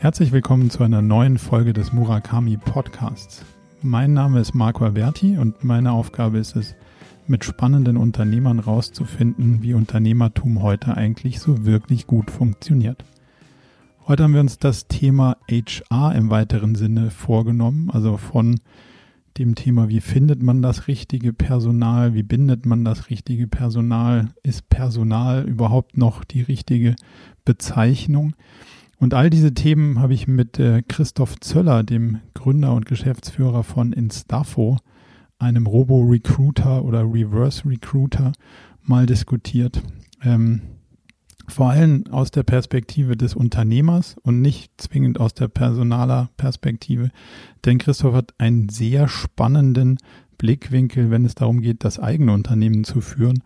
Herzlich willkommen zu einer neuen Folge des Murakami Podcasts. Mein Name ist Marco Alberti und meine Aufgabe ist es, mit spannenden Unternehmern rauszufinden, wie Unternehmertum heute eigentlich so wirklich gut funktioniert. Heute haben wir uns das Thema HR im weiteren Sinne vorgenommen, also von dem Thema, wie findet man das richtige Personal, wie bindet man das richtige Personal, ist Personal überhaupt noch die richtige Bezeichnung? Und all diese Themen habe ich mit äh, Christoph Zöller, dem Gründer und Geschäftsführer von Instafo, einem Robo-Recruiter oder Reverse-Recruiter, mal diskutiert. Ähm, vor allem aus der Perspektive des Unternehmers und nicht zwingend aus der personaler Perspektive. Denn Christoph hat einen sehr spannenden Blickwinkel, wenn es darum geht, das eigene Unternehmen zu führen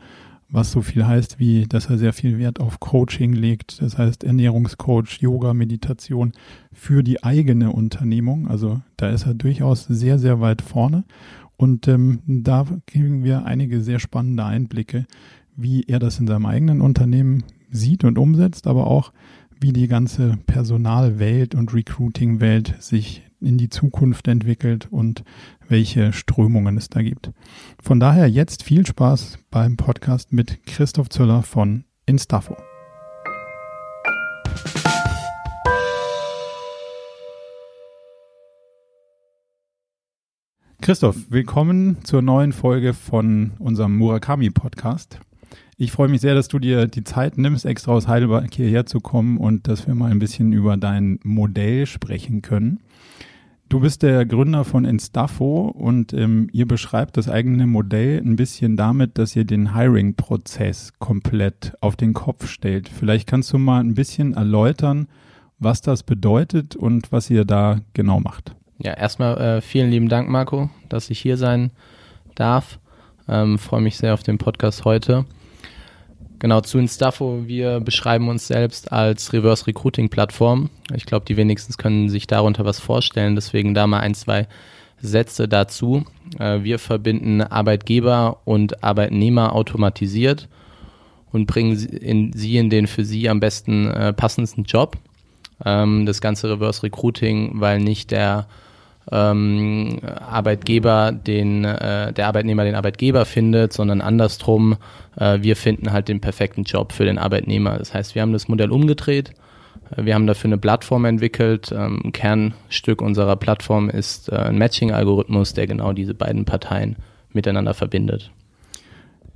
was so viel heißt wie, dass er sehr viel Wert auf Coaching legt, das heißt Ernährungscoach, Yoga, Meditation für die eigene Unternehmung. Also da ist er durchaus sehr, sehr weit vorne. Und ähm, da kriegen wir einige sehr spannende Einblicke, wie er das in seinem eigenen Unternehmen sieht und umsetzt, aber auch wie die ganze Personalwelt und Recruiting-Welt sich in die Zukunft entwickelt und welche Strömungen es da gibt. Von daher jetzt viel Spaß beim Podcast mit Christoph Zöller von Instafo. Christoph, willkommen zur neuen Folge von unserem Murakami Podcast. Ich freue mich sehr, dass du dir die Zeit nimmst, extra aus Heidelberg hierher zu kommen und dass wir mal ein bisschen über dein Modell sprechen können. Du bist der Gründer von Instafo und ähm, ihr beschreibt das eigene Modell ein bisschen damit, dass ihr den Hiring-Prozess komplett auf den Kopf stellt. Vielleicht kannst du mal ein bisschen erläutern, was das bedeutet und was ihr da genau macht. Ja, erstmal äh, vielen lieben Dank, Marco, dass ich hier sein darf. Ähm, Freue mich sehr auf den Podcast heute. Genau, zu Instafo, wir beschreiben uns selbst als Reverse Recruiting Plattform. Ich glaube, die wenigstens können sich darunter was vorstellen, deswegen da mal ein, zwei Sätze dazu. Äh, wir verbinden Arbeitgeber und Arbeitnehmer automatisiert und bringen sie in, sie in den für sie am besten äh, passendsten Job. Ähm, das ganze Reverse Recruiting, weil nicht der ähm, Arbeitgeber den, äh, der Arbeitnehmer den Arbeitgeber findet, sondern andersrum, äh, wir finden halt den perfekten Job für den Arbeitnehmer. Das heißt, wir haben das Modell umgedreht. Äh, wir haben dafür eine Plattform entwickelt. Ähm, Kernstück unserer Plattform ist äh, ein Matching-Algorithmus, der genau diese beiden Parteien miteinander verbindet.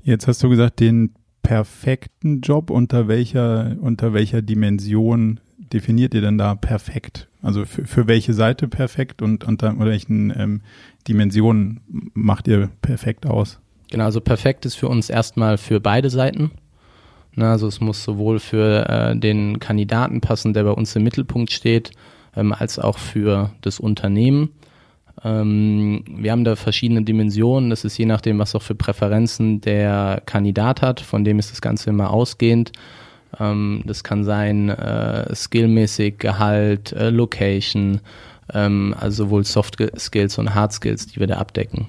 Jetzt hast du gesagt, den perfekten Job, unter welcher, unter welcher Dimension definiert ihr denn da perfekt? Also für, für welche Seite perfekt und unter welchen ähm, Dimensionen macht ihr perfekt aus? Genau, also perfekt ist für uns erstmal für beide Seiten. Na, also es muss sowohl für äh, den Kandidaten passen, der bei uns im Mittelpunkt steht, ähm, als auch für das Unternehmen. Ähm, wir haben da verschiedene Dimensionen. Das ist je nachdem, was auch für Präferenzen der Kandidat hat. Von dem ist das Ganze immer ausgehend. Ähm, das kann sein äh, skillmäßig, Gehalt, äh, Location, ähm, also sowohl Soft Skills und Hard Skills, die wir da abdecken.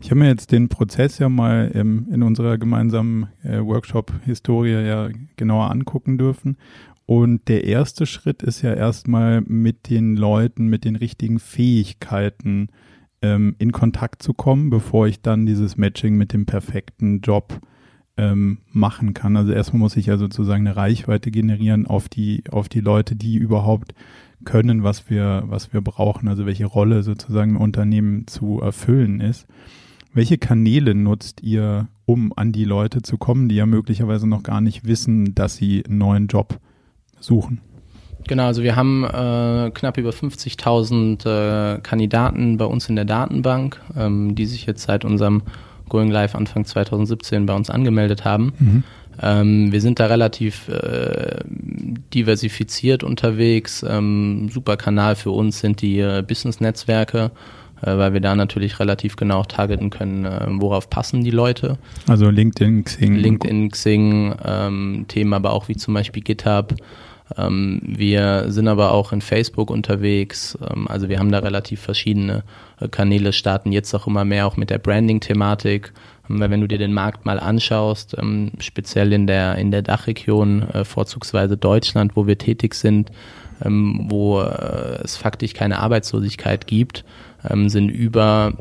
Ich habe mir jetzt den Prozess ja mal ähm, in unserer gemeinsamen äh, Workshop-Historie ja genauer angucken dürfen. Und der erste Schritt ist ja erstmal mit den Leuten, mit den richtigen Fähigkeiten ähm, in Kontakt zu kommen, bevor ich dann dieses Matching mit dem perfekten Job ähm, machen kann. Also erstmal muss ich ja sozusagen eine Reichweite generieren auf die, auf die Leute, die überhaupt können, was wir, was wir brauchen, also welche Rolle sozusagen im Unternehmen zu erfüllen ist. Welche Kanäle nutzt ihr, um an die Leute zu kommen, die ja möglicherweise noch gar nicht wissen, dass sie einen neuen Job suchen? Genau, also wir haben äh, knapp über 50.000 äh, Kandidaten bei uns in der Datenbank, ähm, die sich jetzt seit unserem Going Live Anfang 2017 bei uns angemeldet haben. Mhm. Ähm, wir sind da relativ äh, diversifiziert unterwegs. Ähm, super Kanal für uns sind die äh, Business-Netzwerke, äh, weil wir da natürlich relativ genau targeten können, äh, worauf passen die Leute. Also LinkedIn, Xing. LinkedIn, Xing, ähm, Themen aber auch wie zum Beispiel GitHub. Ähm, wir sind aber auch in Facebook unterwegs. Ähm, also wir haben da relativ verschiedene äh, Kanäle, starten jetzt auch immer mehr auch mit der Branding-Thematik. Ähm, weil wenn du dir den Markt mal anschaust, ähm, speziell in der, in der Dachregion, äh, vorzugsweise Deutschland, wo wir tätig sind, ähm, wo äh, es faktisch keine Arbeitslosigkeit gibt, ähm, sind über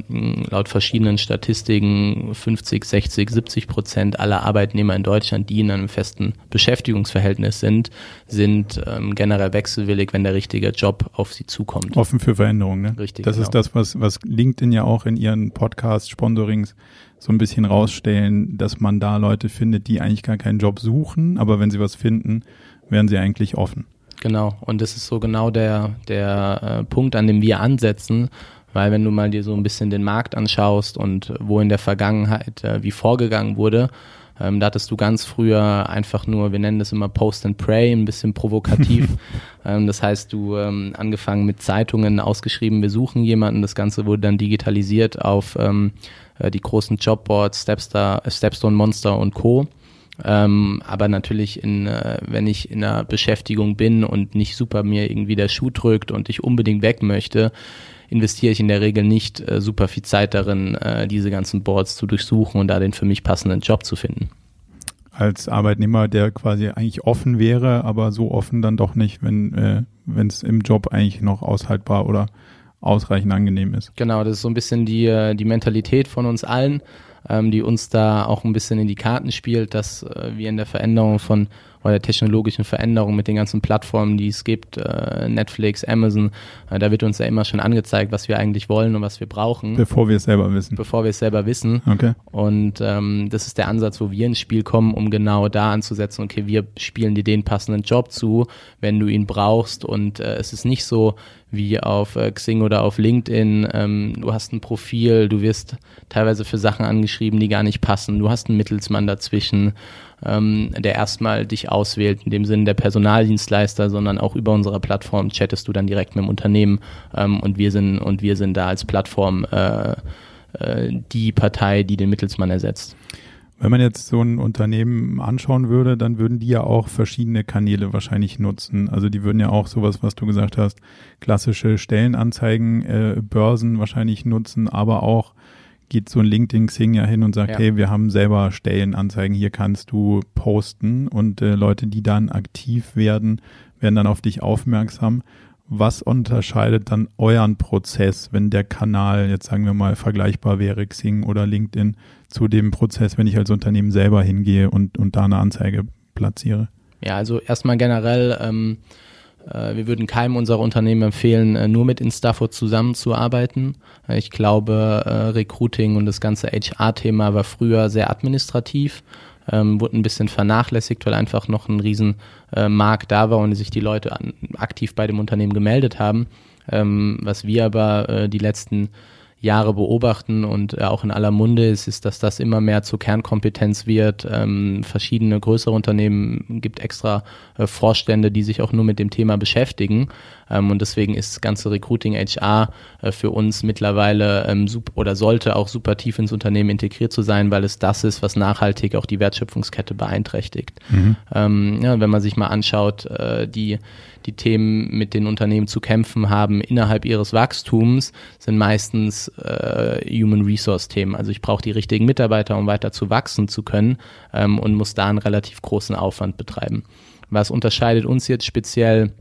laut verschiedenen Statistiken 50, 60, 70 Prozent aller Arbeitnehmer in Deutschland, die in einem festen Beschäftigungsverhältnis sind, sind ähm, generell wechselwillig, wenn der richtige Job auf sie zukommt. Offen für Veränderungen, ne? Richtig. Das genau. ist das, was, was LinkedIn ja auch in ihren Podcast-Sponsorings so ein bisschen rausstellen, dass man da Leute findet, die eigentlich gar keinen Job suchen, aber wenn sie was finden, wären sie eigentlich offen. Genau, und das ist so genau der, der äh, Punkt, an dem wir ansetzen, weil wenn du mal dir so ein bisschen den Markt anschaust und wo in der Vergangenheit äh, wie vorgegangen wurde, ähm, da hattest du ganz früher einfach nur, wir nennen das immer Post and Pray, ein bisschen provokativ. ähm, das heißt, du ähm, angefangen mit Zeitungen ausgeschrieben, wir suchen jemanden. Das Ganze wurde dann digitalisiert auf ähm, äh, die großen Jobboards, Stepstar, Stepstone Monster und Co. Ähm, aber natürlich, in, äh, wenn ich in einer Beschäftigung bin und nicht super mir irgendwie der Schuh drückt und ich unbedingt weg möchte, investiere ich in der Regel nicht äh, super viel Zeit darin, äh, diese ganzen Boards zu durchsuchen und da den für mich passenden Job zu finden. Als Arbeitnehmer, der quasi eigentlich offen wäre, aber so offen dann doch nicht, wenn äh, es im Job eigentlich noch aushaltbar oder ausreichend angenehm ist. Genau, das ist so ein bisschen die, äh, die Mentalität von uns allen, ähm, die uns da auch ein bisschen in die Karten spielt, dass äh, wir in der Veränderung von oder der technologischen Veränderung mit den ganzen Plattformen, die es gibt, äh, Netflix, Amazon, äh, da wird uns ja immer schon angezeigt, was wir eigentlich wollen und was wir brauchen. Bevor wir es selber wissen. Bevor wir es selber wissen. Okay. Und ähm, das ist der Ansatz, wo wir ins Spiel kommen, um genau da anzusetzen, okay, wir spielen dir den passenden Job zu, wenn du ihn brauchst. Und äh, es ist nicht so, wie auf äh, Xing oder auf LinkedIn. Ähm, du hast ein Profil, du wirst teilweise für Sachen angeschrieben, die gar nicht passen. Du hast einen Mittelsmann dazwischen ähm, der erstmal dich auswählt, in dem Sinne der Personaldienstleister, sondern auch über unsere Plattform chattest du dann direkt mit dem Unternehmen ähm, und wir sind und wir sind da als Plattform äh, äh, die Partei, die den Mittelsmann ersetzt. Wenn man jetzt so ein Unternehmen anschauen würde, dann würden die ja auch verschiedene Kanäle wahrscheinlich nutzen. Also die würden ja auch sowas, was du gesagt hast, klassische Stellenanzeigen, äh, Börsen wahrscheinlich nutzen, aber auch geht so ein LinkedIn Xing ja hin und sagt, ja. hey, wir haben selber Stellenanzeigen, hier kannst du posten und äh, Leute, die dann aktiv werden, werden dann auf dich aufmerksam. Was unterscheidet dann euren Prozess, wenn der Kanal jetzt sagen wir mal vergleichbar wäre, Xing oder LinkedIn, zu dem Prozess, wenn ich als Unternehmen selber hingehe und, und da eine Anzeige platziere? Ja, also erstmal generell ähm, äh, wir würden keinem unserer Unternehmen empfehlen, äh, nur mit Instafo zusammenzuarbeiten. Äh, ich glaube, Recruiting und das ganze HR-Thema war früher sehr administrativ, ähm, wurde ein bisschen vernachlässigt, weil einfach noch ein riesen Markt da war und sich die Leute aktiv bei dem Unternehmen gemeldet haben. Ähm, was wir aber die letzten Jahre beobachten und äh, auch in aller Munde ist, ist, dass das immer mehr zur Kernkompetenz wird. Ähm, verschiedene größere Unternehmen gibt extra äh, Vorstände, die sich auch nur mit dem Thema beschäftigen. Ähm, und deswegen ist das ganze Recruiting HR äh, für uns mittlerweile ähm, super, oder sollte auch super tief ins Unternehmen integriert zu sein, weil es das ist, was nachhaltig auch die Wertschöpfungskette beeinträchtigt. Mhm. Ähm, ja, wenn man sich mal anschaut, äh, die die Themen mit den Unternehmen zu kämpfen haben innerhalb ihres Wachstums, sind meistens äh, Human Resource Themen. Also ich brauche die richtigen Mitarbeiter, um weiter zu wachsen zu können und muss da einen relativ großen Aufwand betreiben. Was unterscheidet uns jetzt speziell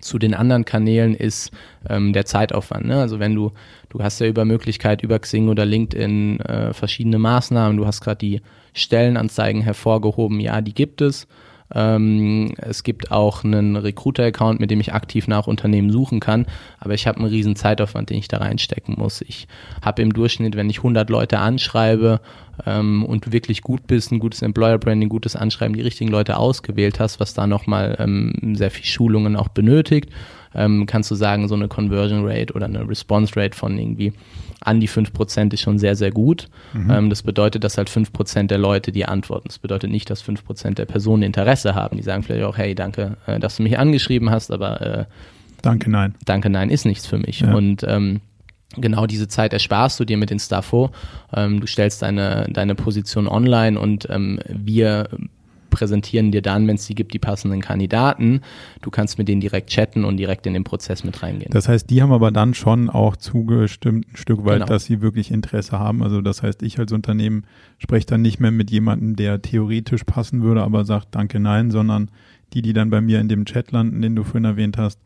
zu den anderen Kanälen ist ähm, der Zeitaufwand. Ne? Also wenn du, du hast ja über Möglichkeit über Xing oder LinkedIn äh, verschiedene Maßnahmen, du hast gerade die Stellenanzeigen hervorgehoben, ja, die gibt es. Ähm, es gibt auch einen Recruiter-Account, mit dem ich aktiv nach Unternehmen suchen kann, aber ich habe einen riesen Zeitaufwand, den ich da reinstecken muss. Ich habe im Durchschnitt, wenn ich 100 Leute anschreibe ähm, und du wirklich gut bist, ein gutes Employer-Branding, gutes Anschreiben, die richtigen Leute ausgewählt hast, was da nochmal ähm, sehr viel Schulungen auch benötigt, ähm, kannst du sagen, so eine Conversion Rate oder eine Response Rate von irgendwie an die 5% ist schon sehr, sehr gut. Mhm. Ähm, das bedeutet, dass halt 5% der Leute die antworten. Das bedeutet nicht, dass 5% der Personen Interesse haben. Die sagen vielleicht auch, hey, danke, äh, dass du mich angeschrieben hast, aber äh, Danke, nein. Danke, nein ist nichts für mich. Ja. Und ähm, genau diese Zeit ersparst du dir mit den Staffo. Ähm, du stellst deine, deine Position online und ähm, wir präsentieren dir dann, wenn es die gibt, die passenden Kandidaten. Du kannst mit denen direkt chatten und direkt in den Prozess mit reingehen. Das heißt, die haben aber dann schon auch zugestimmt ein Stück weit, genau. dass sie wirklich Interesse haben. Also das heißt, ich als Unternehmen spreche dann nicht mehr mit jemandem, der theoretisch passen würde, aber sagt Danke, nein, sondern die, die dann bei mir in dem Chat landen, den du vorhin erwähnt hast,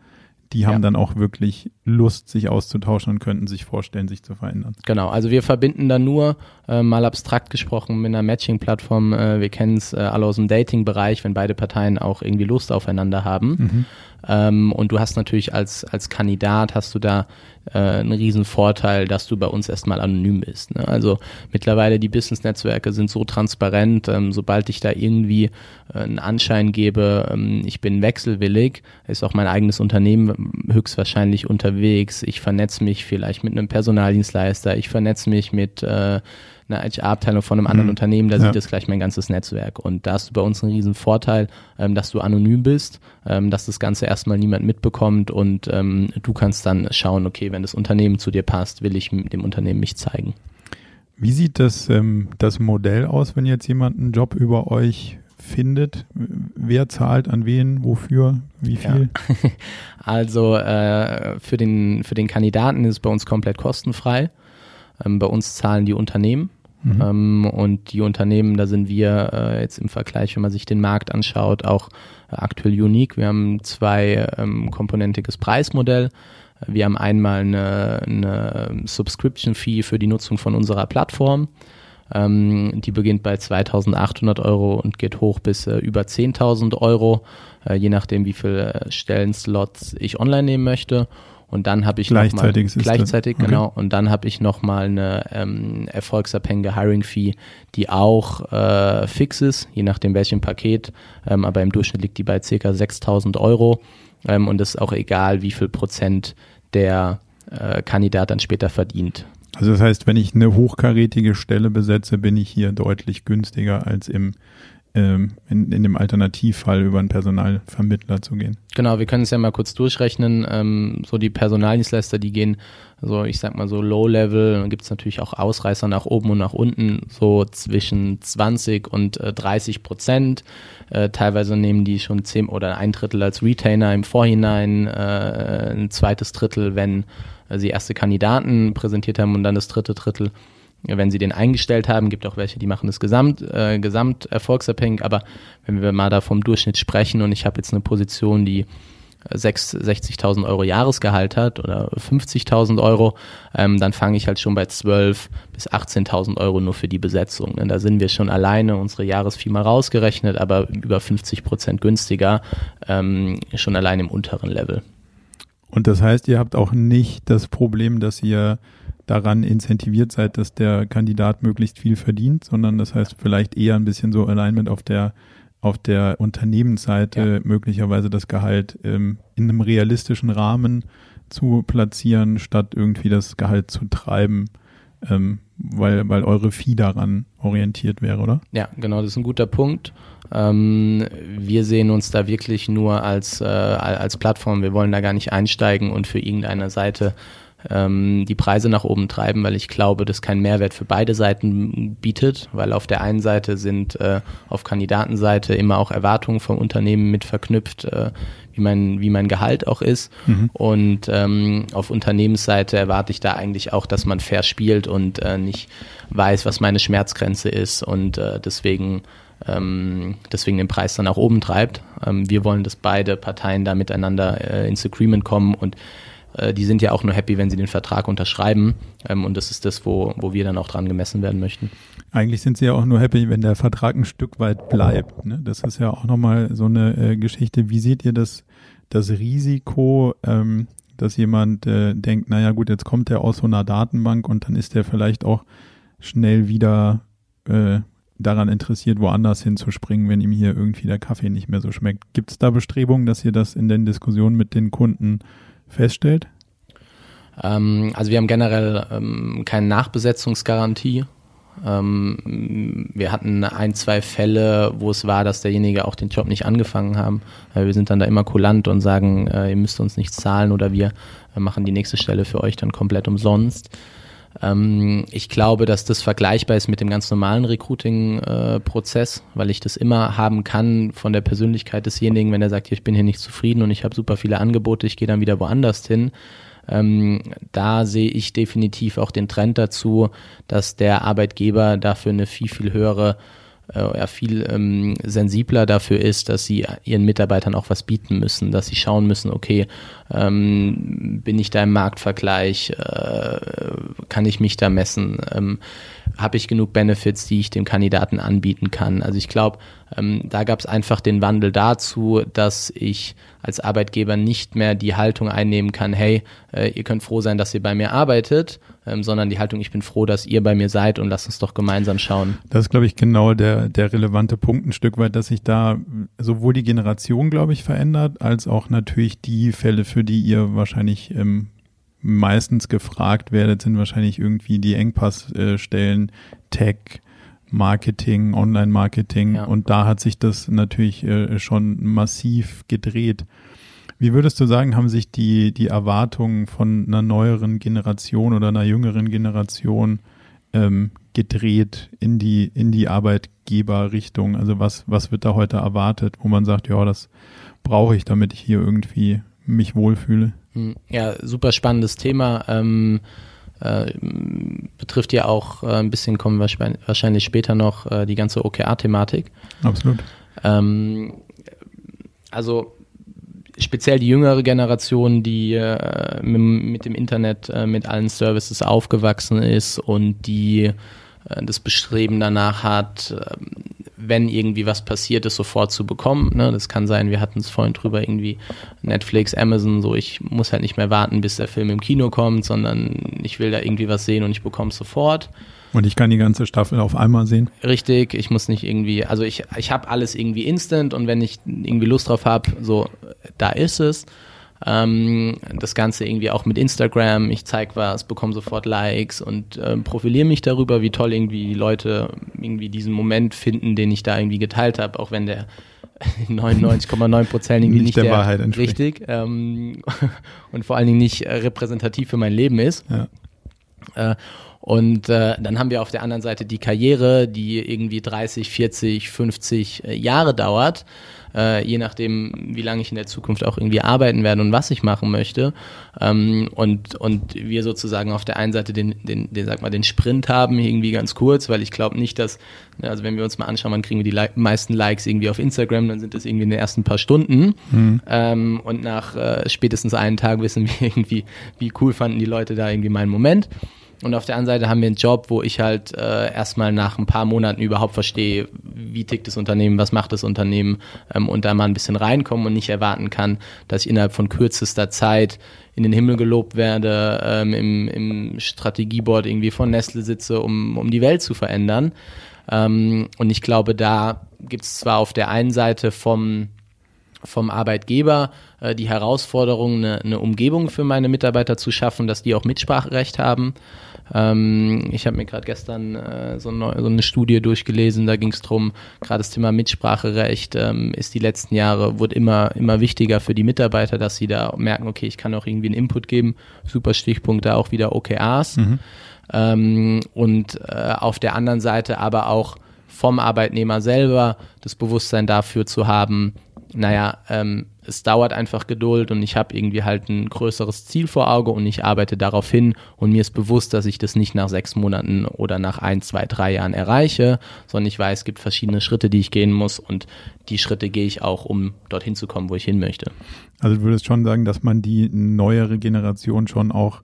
die haben ja. dann auch wirklich Lust, sich auszutauschen und könnten sich vorstellen, sich zu verändern. Genau, also wir verbinden da nur, äh, mal abstrakt gesprochen, mit einer Matching-Plattform. Äh, wir kennen es äh, alle aus dem Dating-Bereich, wenn beide Parteien auch irgendwie Lust aufeinander haben. Mhm. Ähm, und du hast natürlich als, als Kandidat hast du da äh, einen riesen Vorteil, dass du bei uns erstmal anonym bist. Ne? Also mittlerweile die Business-Netzwerke sind so transparent, ähm, sobald ich da irgendwie äh, einen Anschein gebe, ähm, ich bin wechselwillig, ist auch mein eigenes Unternehmen höchstwahrscheinlich unterwegs. Ich vernetze mich vielleicht mit einem Personaldienstleister, ich vernetze mich mit äh, einer HR-Abteilung von einem anderen mhm. Unternehmen, da ja. sieht es gleich mein ganzes Netzwerk. Und da hast du bei uns einen riesen Vorteil, ähm, dass du anonym bist, ähm, dass das Ganze erstmal niemand mitbekommt und ähm, du kannst dann schauen, okay, wenn das Unternehmen zu dir passt, will ich dem Unternehmen mich zeigen. Wie sieht das, ähm, das Modell aus, wenn jetzt jemand einen Job über euch findet? Wer zahlt an wen, wofür, wie viel? Ja. Also äh, für, den, für den Kandidaten ist es bei uns komplett kostenfrei. Ähm, bei uns zahlen die Unternehmen. Mhm. Ähm, und die Unternehmen, da sind wir äh, jetzt im Vergleich, wenn man sich den Markt anschaut, auch äh, aktuell unique. Wir haben zwei ähm, komponentiges Preismodell. Wir haben einmal eine, eine Subscription-Fee für die Nutzung von unserer Plattform. Ähm, die beginnt bei 2.800 Euro und geht hoch bis äh, über 10.000 Euro, äh, je nachdem, wie viele äh, Stellenslots ich online nehmen möchte. Und dann habe ich gleichzeitig noch mal, gleichzeitig okay. genau und dann habe ich noch mal eine ähm, erfolgsabhängige Hiring Fee, die auch äh, fix ist, je nachdem welchem Paket, ähm, aber im Durchschnitt liegt die bei ca. 6.000 Euro ähm, und es ist auch egal, wie viel Prozent der äh, Kandidat dann später verdient. Also das heißt, wenn ich eine hochkarätige Stelle besetze, bin ich hier deutlich günstiger als im ähm, in, in dem Alternativfall über einen Personalvermittler zu gehen. Genau, wir können es ja mal kurz durchrechnen. Ähm, so die Personaldienstleister, die gehen so, ich sag mal so Low-Level, dann gibt es natürlich auch Ausreißer nach oben und nach unten, so zwischen 20 und äh, 30 Prozent. Äh, teilweise nehmen die schon 10 oder ein Drittel als Retainer im Vorhinein, äh, ein zweites Drittel, wenn äh, sie erste Kandidaten präsentiert haben und dann das dritte Drittel wenn sie den eingestellt haben, gibt auch welche, die machen das gesamt, äh, gesamt erfolgsabhängig, aber wenn wir mal da vom Durchschnitt sprechen und ich habe jetzt eine Position, die 60.000 Euro Jahresgehalt hat oder 50.000 Euro, ähm, dann fange ich halt schon bei 12.000 bis 18.000 Euro nur für die Besetzung. Denn da sind wir schon alleine unsere Jahresfee mal rausgerechnet, aber über 50 Prozent günstiger, ähm, schon allein im unteren Level. Und das heißt, ihr habt auch nicht das Problem, dass ihr daran incentiviert seid, dass der Kandidat möglichst viel verdient, sondern das heißt vielleicht eher ein bisschen so Alignment auf der auf der Unternehmensseite ja. möglicherweise das Gehalt ähm, in einem realistischen Rahmen zu platzieren, statt irgendwie das Gehalt zu treiben, ähm, weil, weil eure Fee daran orientiert wäre, oder? Ja, genau, das ist ein guter Punkt. Ähm, wir sehen uns da wirklich nur als, äh, als Plattform. Wir wollen da gar nicht einsteigen und für irgendeine Seite ähm, die Preise nach oben treiben, weil ich glaube, das keinen Mehrwert für beide Seiten bietet, weil auf der einen Seite sind äh, auf Kandidatenseite immer auch Erwartungen vom Unternehmen mit verknüpft, äh, wie mein, wie mein Gehalt auch ist. Mhm. Und ähm, auf Unternehmensseite erwarte ich da eigentlich auch, dass man fair spielt und äh, nicht weiß, was meine Schmerzgrenze ist und äh, deswegen ähm, deswegen den Preis dann nach oben treibt. Ähm, wir wollen, dass beide Parteien da miteinander äh, ins Agreement kommen und äh, die sind ja auch nur happy, wenn sie den Vertrag unterschreiben. Ähm, und das ist das, wo, wo wir dann auch dran gemessen werden möchten. Eigentlich sind sie ja auch nur happy, wenn der Vertrag ein Stück weit bleibt. Ne? Das ist ja auch nochmal so eine äh, Geschichte. Wie seht ihr das, das Risiko, ähm, dass jemand äh, denkt, naja gut, jetzt kommt der aus so einer Datenbank und dann ist der vielleicht auch schnell wieder äh, daran interessiert, woanders hinzuspringen, wenn ihm hier irgendwie der Kaffee nicht mehr so schmeckt. Gibt es da Bestrebungen, dass ihr das in den Diskussionen mit den Kunden feststellt? Ähm, also wir haben generell ähm, keine Nachbesetzungsgarantie. Ähm, wir hatten ein, zwei Fälle, wo es war, dass derjenige auch den Job nicht angefangen haben. Äh, wir sind dann da immer kulant und sagen, äh, ihr müsst uns nichts zahlen oder wir äh, machen die nächste Stelle für euch dann komplett umsonst. Ähm, ich glaube, dass das vergleichbar ist mit dem ganz normalen Recruiting-Prozess, äh, weil ich das immer haben kann von der Persönlichkeit desjenigen, wenn er sagt, ich bin hier nicht zufrieden und ich habe super viele Angebote, ich gehe dann wieder woanders hin. Ähm, da sehe ich definitiv auch den Trend dazu, dass der Arbeitgeber dafür eine viel, viel höhere äh, ja, viel ähm, sensibler dafür ist, dass sie ihren Mitarbeitern auch was bieten müssen, dass sie schauen müssen, okay, ähm, bin ich da im Marktvergleich, äh, kann ich mich da messen, ähm, habe ich genug Benefits, die ich dem Kandidaten anbieten kann. Also ich glaube, ähm, da gab es einfach den Wandel dazu, dass ich als Arbeitgeber nicht mehr die Haltung einnehmen kann, hey, äh, ihr könnt froh sein, dass ihr bei mir arbeitet, ähm, sondern die Haltung, ich bin froh, dass ihr bei mir seid und lasst uns doch gemeinsam schauen. Das ist, glaube ich, genau der, der relevante Punkt ein Stück weit, dass sich da sowohl die Generation, glaube ich, verändert, als auch natürlich die Fälle, für die ihr wahrscheinlich ähm, meistens gefragt werdet, sind wahrscheinlich irgendwie die Engpassstellen, Tech, Marketing, Online-Marketing ja. und da hat sich das natürlich äh, schon massiv gedreht. Wie würdest du sagen, haben sich die, die Erwartungen von einer neueren Generation oder einer jüngeren Generation ähm, gedreht in die, in die Arbeitgeberrichtung? Also was, was wird da heute erwartet, wo man sagt, ja, das brauche ich, damit ich hier irgendwie mich wohlfühle? Hm, ja, super spannendes Thema. Ähm, äh, betrifft ja auch äh, ein bisschen, kommen wir wahrscheinlich später noch, äh, die ganze OKR-Thematik. Absolut. Ähm, also speziell die jüngere Generation, die äh, mit, mit, dem Internet, äh, mit allen Services aufgewachsen ist und die äh, das Bestreben danach hat, ähm, wenn irgendwie was passiert ist, sofort zu bekommen. Ne? Das kann sein, wir hatten es vorhin drüber, irgendwie Netflix, Amazon, so ich muss halt nicht mehr warten, bis der Film im Kino kommt, sondern ich will da irgendwie was sehen und ich bekomme es sofort. Und ich kann die ganze Staffel auf einmal sehen. Richtig, ich muss nicht irgendwie, also ich, ich habe alles irgendwie instant und wenn ich irgendwie Lust drauf habe, so, da ist es. Ähm, das Ganze irgendwie auch mit Instagram, ich zeige was, bekomme sofort Likes und ähm, profiliere mich darüber, wie toll irgendwie die Leute irgendwie diesen Moment finden, den ich da irgendwie geteilt habe, auch wenn der 99,9 Prozent irgendwie nicht, nicht der, der, Wahrheit entspricht. Richtig. Ähm, und vor allen Dingen nicht äh, repräsentativ für mein Leben ist. Ja. Äh, und äh, dann haben wir auf der anderen Seite die Karriere, die irgendwie 30, 40, 50 äh, Jahre dauert, äh, je nachdem, wie lange ich in der Zukunft auch irgendwie arbeiten werde und was ich machen möchte. Ähm, und, und wir sozusagen auf der einen Seite den, den, den, sag mal, den Sprint haben, irgendwie ganz kurz, weil ich glaube nicht, dass, ne, also wenn wir uns mal anschauen, wann kriegen wir die like meisten Likes irgendwie auf Instagram, dann sind das irgendwie in den ersten paar Stunden. Mhm. Ähm, und nach äh, spätestens einen Tag wissen wir irgendwie, wie cool fanden die Leute da irgendwie meinen Moment. Und auf der anderen Seite haben wir einen Job, wo ich halt äh, erstmal nach ein paar Monaten überhaupt verstehe, wie tickt das Unternehmen, was macht das Unternehmen ähm, und da mal ein bisschen reinkommen und nicht erwarten kann, dass ich innerhalb von kürzester Zeit in den Himmel gelobt werde, ähm, im, im Strategieboard irgendwie von Nestle sitze, um, um die Welt zu verändern. Ähm, und ich glaube, da gibt es zwar auf der einen Seite vom vom Arbeitgeber äh, die Herausforderung, eine, eine, Umgebung für meine Mitarbeiter zu schaffen, dass die auch Mitspracherecht haben. Ähm, ich habe mir gerade gestern äh, so, eine, so, eine Studie durchgelesen, da ging es darum, gerade das Thema Mitspracherecht ähm, ist die letzten Jahre, wurde immer, immer wichtiger für die Mitarbeiter, dass sie da merken, okay, ich kann auch irgendwie einen Input geben. Super Stichpunkt da auch wieder OKRs. Mhm. Ähm, und äh, auf der anderen Seite aber auch vom Arbeitnehmer selber das Bewusstsein dafür zu haben, naja, ähm, es dauert einfach Geduld und ich habe irgendwie halt ein größeres Ziel vor Auge und ich arbeite darauf hin und mir ist bewusst, dass ich das nicht nach sechs Monaten oder nach ein, zwei, drei Jahren erreiche, sondern ich weiß, es gibt verschiedene Schritte, die ich gehen muss und die Schritte gehe ich auch, um dorthin zu kommen, wo ich hin möchte. Also du würdest schon sagen, dass man die neuere Generation schon auch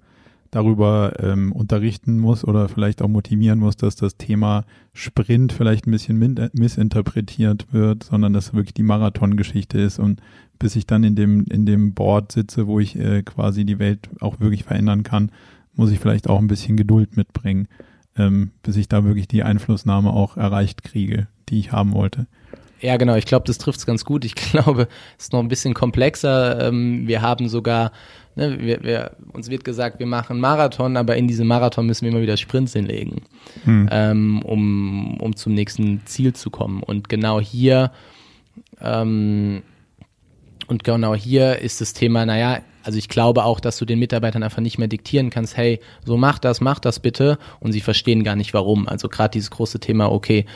darüber ähm, unterrichten muss oder vielleicht auch motivieren muss, dass das Thema Sprint vielleicht ein bisschen missinterpretiert wird, sondern dass wirklich die Marathongeschichte ist und bis ich dann in dem, in dem Board sitze, wo ich äh, quasi die Welt auch wirklich verändern kann, muss ich vielleicht auch ein bisschen Geduld mitbringen, ähm, bis ich da wirklich die Einflussnahme auch erreicht kriege, die ich haben wollte. Ja, genau. Ich glaube, das trifft es ganz gut. Ich glaube, es ist noch ein bisschen komplexer. Ähm, wir haben sogar ne, wir, wir, uns wird gesagt, wir machen Marathon, aber in diesem Marathon müssen wir immer wieder Sprints hinlegen, hm. ähm, um, um zum nächsten Ziel zu kommen. Und genau hier, ähm, und genau hier ist das Thema, naja, also ich glaube auch, dass du den Mitarbeitern einfach nicht mehr diktieren kannst, hey, so mach das, mach das bitte und sie verstehen gar nicht warum. Also gerade dieses große Thema, okay,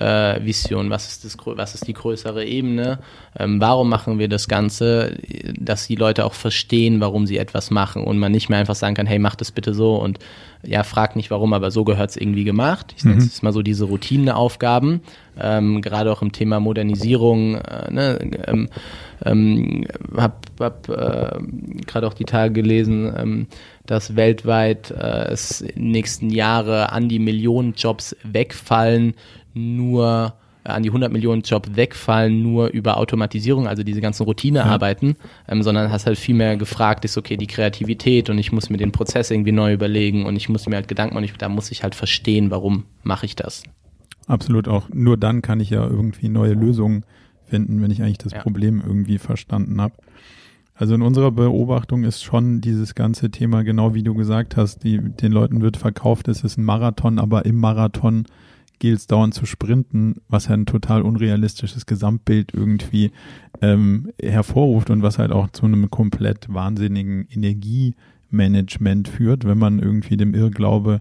äh, Vision, was ist, das, was ist die größere Ebene, ähm, warum machen wir das Ganze, dass die Leute auch verstehen, warum sie etwas machen und man nicht mehr einfach sagen kann, hey, mach das bitte so und ja, frag nicht warum, aber so gehört es irgendwie gemacht. Ich mhm. nenne es mal so diese Routineaufgaben, ähm, gerade auch im Thema Modernisierung, äh, ne, ähm, ähm, hab, hab äh, gerade auch die Tage gelesen, ähm, dass weltweit äh, es in den nächsten Jahre an die Millionen Jobs wegfallen, nur äh, an die 100 Millionen Job wegfallen, nur über Automatisierung, also diese ganzen Routinearbeiten, ja. ähm, sondern hast halt viel mehr gefragt, ist okay, die Kreativität und ich muss mir den Prozess irgendwie neu überlegen und ich muss mir halt Gedanken machen, da muss ich halt verstehen, warum mache ich das. Absolut auch. Nur dann kann ich ja irgendwie neue Lösungen finden, wenn ich eigentlich das ja. Problem irgendwie verstanden habe. Also in unserer Beobachtung ist schon dieses ganze Thema, genau wie du gesagt hast, die, den Leuten wird verkauft, es ist ein Marathon, aber im Marathon gilt es dauernd zu sprinten, was ja ein total unrealistisches Gesamtbild irgendwie ähm, hervorruft und was halt auch zu einem komplett wahnsinnigen Energiemanagement führt, wenn man irgendwie dem Irrglaube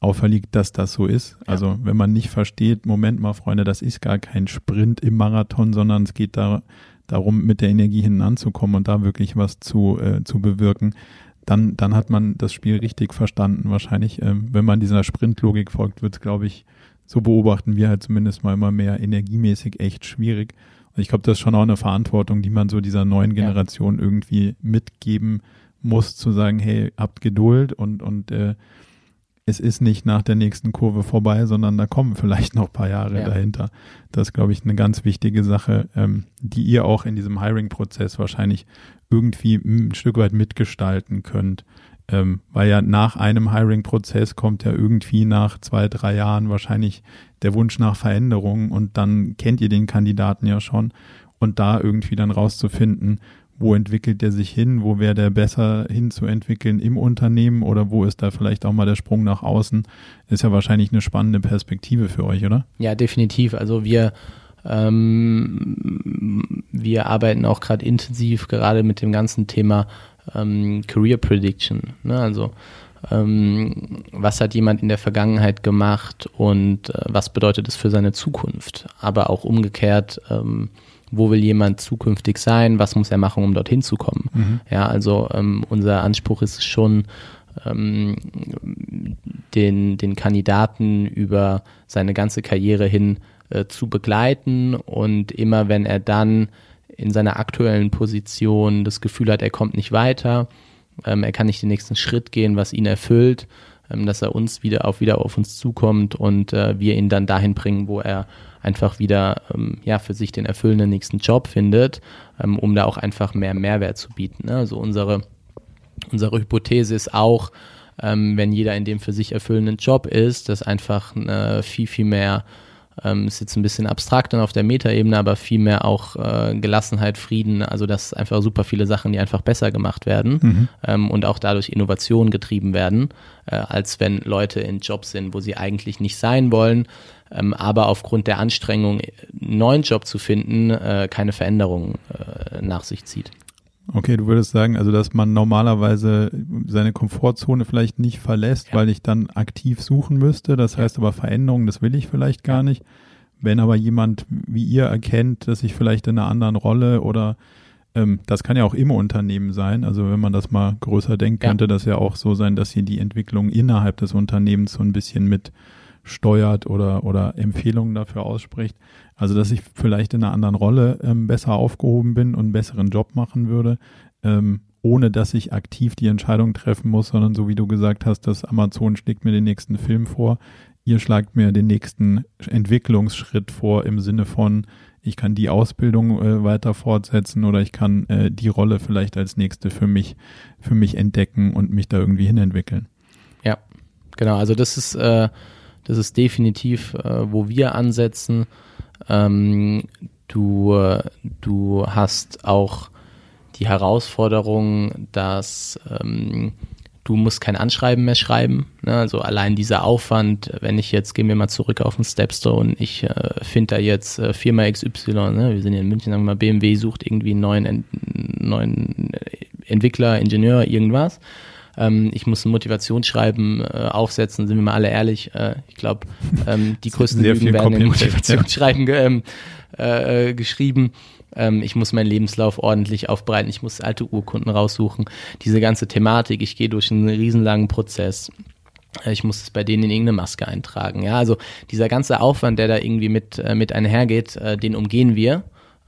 auferliegt, dass das so ist. Ja. Also wenn man nicht versteht, Moment mal, Freunde, das ist gar kein Sprint im Marathon, sondern es geht da darum, mit der Energie hinten anzukommen und da wirklich was zu, äh, zu bewirken, dann, dann hat man das Spiel richtig verstanden. Wahrscheinlich, ähm, wenn man dieser Sprintlogik folgt, wird es, glaube ich, so beobachten wir halt zumindest mal immer mehr energiemäßig echt schwierig. Und ich glaube, das ist schon auch eine Verantwortung, die man so dieser neuen Generation ja. irgendwie mitgeben muss, zu sagen, hey, habt Geduld und, und äh, es ist nicht nach der nächsten Kurve vorbei, sondern da kommen vielleicht noch ein paar Jahre ja. dahinter. Das ist, glaube ich, eine ganz wichtige Sache, ähm, die ihr auch in diesem Hiring-Prozess wahrscheinlich irgendwie ein Stück weit mitgestalten könnt. Ähm, weil ja nach einem Hiring-Prozess kommt ja irgendwie nach zwei, drei Jahren wahrscheinlich der Wunsch nach Veränderung und dann kennt ihr den Kandidaten ja schon und da irgendwie dann rauszufinden, wo entwickelt der sich hin, wo wäre der besser hinzuentwickeln im Unternehmen oder wo ist da vielleicht auch mal der Sprung nach außen, ist ja wahrscheinlich eine spannende Perspektive für euch, oder? Ja, definitiv. Also wir ähm, wir arbeiten auch gerade intensiv gerade mit dem ganzen Thema ähm, Career Prediction. Ne? Also ähm, was hat jemand in der Vergangenheit gemacht und äh, was bedeutet es für seine Zukunft? Aber auch umgekehrt, ähm, wo will jemand zukünftig sein? Was muss er machen, um dorthin zu kommen? Mhm. Ja, also ähm, unser Anspruch ist schon, ähm, den, den Kandidaten über seine ganze Karriere hin äh, zu begleiten und immer wenn er dann in seiner aktuellen Position das Gefühl hat, er kommt nicht weiter, ähm, er kann nicht den nächsten Schritt gehen, was ihn erfüllt, ähm, dass er uns wieder auf wieder auf uns zukommt und äh, wir ihn dann dahin bringen, wo er einfach wieder ähm, ja für sich den erfüllenden nächsten Job findet, ähm, um da auch einfach mehr Mehrwert zu bieten. Ne? Also unsere unsere Hypothese ist auch, ähm, wenn jeder in dem für sich erfüllenden Job ist, dass einfach äh, viel viel mehr ähm, ist jetzt ein bisschen abstrakt und auf der Metaebene, aber vielmehr auch äh, Gelassenheit, Frieden, also das einfach super viele Sachen, die einfach besser gemacht werden mhm. ähm, und auch dadurch Innovation getrieben werden, äh, als wenn Leute in Jobs sind, wo sie eigentlich nicht sein wollen, ähm, aber aufgrund der Anstrengung, einen neuen Job zu finden, äh, keine Veränderung äh, nach sich zieht. Okay, du würdest sagen, also dass man normalerweise seine Komfortzone vielleicht nicht verlässt, ja. weil ich dann aktiv suchen müsste. Das ja. heißt aber Veränderungen, das will ich vielleicht gar nicht. Wenn aber jemand wie ihr erkennt, dass ich vielleicht in einer anderen Rolle oder ähm, das kann ja auch im Unternehmen sein. Also wenn man das mal größer denkt, könnte das ja auch so sein, dass ihr die Entwicklung innerhalb des Unternehmens so ein bisschen mit steuert oder, oder Empfehlungen dafür ausspricht. Also, dass ich vielleicht in einer anderen Rolle ähm, besser aufgehoben bin und einen besseren Job machen würde, ähm, ohne dass ich aktiv die Entscheidung treffen muss, sondern so wie du gesagt hast, dass Amazon schlägt mir den nächsten Film vor, ihr schlagt mir den nächsten Entwicklungsschritt vor im Sinne von, ich kann die Ausbildung äh, weiter fortsetzen oder ich kann äh, die Rolle vielleicht als nächste für mich, für mich entdecken und mich da irgendwie hinentwickeln. Ja, genau. Also das ist äh, das ist definitiv, äh, wo wir ansetzen. Ähm, du, du hast auch die Herausforderung, dass ähm, du musst kein Anschreiben mehr schreiben. Ne? Also allein dieser Aufwand, wenn ich jetzt, gehen wir mal zurück auf den Stepstone, ich äh, finde da jetzt äh, Firma XY, ne? wir sind hier in München, sagen wir mal, BMW sucht irgendwie einen neuen, neuen Entwickler, Ingenieur, irgendwas. Ähm, ich muss ein Motivationsschreiben äh, aufsetzen, sind wir mal alle ehrlich. Äh, ich glaube, ähm, die größten Lügen werden in Motivationsschreiben ge ähm, äh, geschrieben. Ähm, ich muss meinen Lebenslauf ordentlich aufbereiten, ich muss alte Urkunden raussuchen. Diese ganze Thematik, ich gehe durch einen riesenlangen Prozess. Äh, ich muss es bei denen in irgendeine Maske eintragen. Ja, also dieser ganze Aufwand, der da irgendwie mit, äh, mit einhergeht, äh, den umgehen wir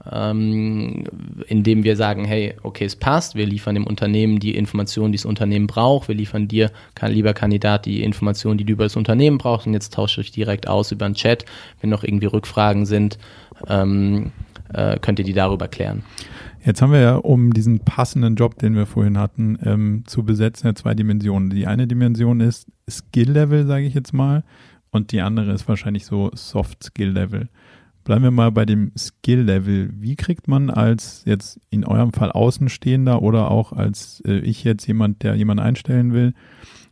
ähm, indem wir sagen, hey, okay, es passt, wir liefern dem Unternehmen die Informationen, die das Unternehmen braucht, wir liefern dir, lieber Kandidat, die Informationen, die du über das Unternehmen brauchst und jetzt tausche ich direkt aus über einen Chat, wenn noch irgendwie Rückfragen sind, ähm, äh, könnt ihr die darüber klären. Jetzt haben wir ja, um diesen passenden Job, den wir vorhin hatten, ähm, zu besetzen, ja zwei Dimensionen. Die eine Dimension ist Skill-Level, sage ich jetzt mal, und die andere ist wahrscheinlich so Soft-Skill-Level. Bleiben wir mal bei dem Skill-Level. Wie kriegt man als jetzt in eurem Fall Außenstehender oder auch als äh, ich jetzt jemand, der jemanden einstellen will,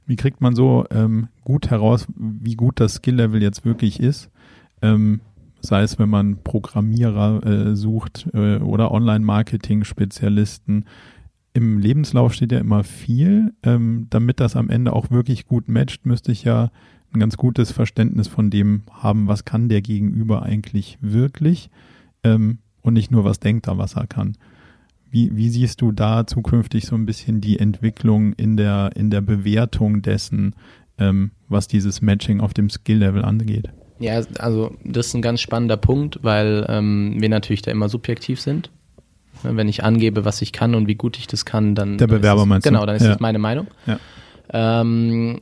wie kriegt man so ähm, gut heraus, wie gut das Skill-Level jetzt wirklich ist? Ähm, sei es, wenn man Programmierer äh, sucht äh, oder Online-Marketing-Spezialisten. Im Lebenslauf steht ja immer viel. Ähm, damit das am Ende auch wirklich gut matcht, müsste ich ja ein ganz gutes Verständnis von dem haben, was kann der Gegenüber eigentlich wirklich ähm, und nicht nur, was denkt er, was er kann. Wie, wie siehst du da zukünftig so ein bisschen die Entwicklung in der, in der Bewertung dessen, ähm, was dieses Matching auf dem Skill-Level angeht? Ja, also das ist ein ganz spannender Punkt, weil ähm, wir natürlich da immer subjektiv sind. Wenn ich angebe, was ich kann und wie gut ich das kann, dann. Der Bewerber meinst du? Genau, dann ist ja. das meine Meinung. Ja. Ähm,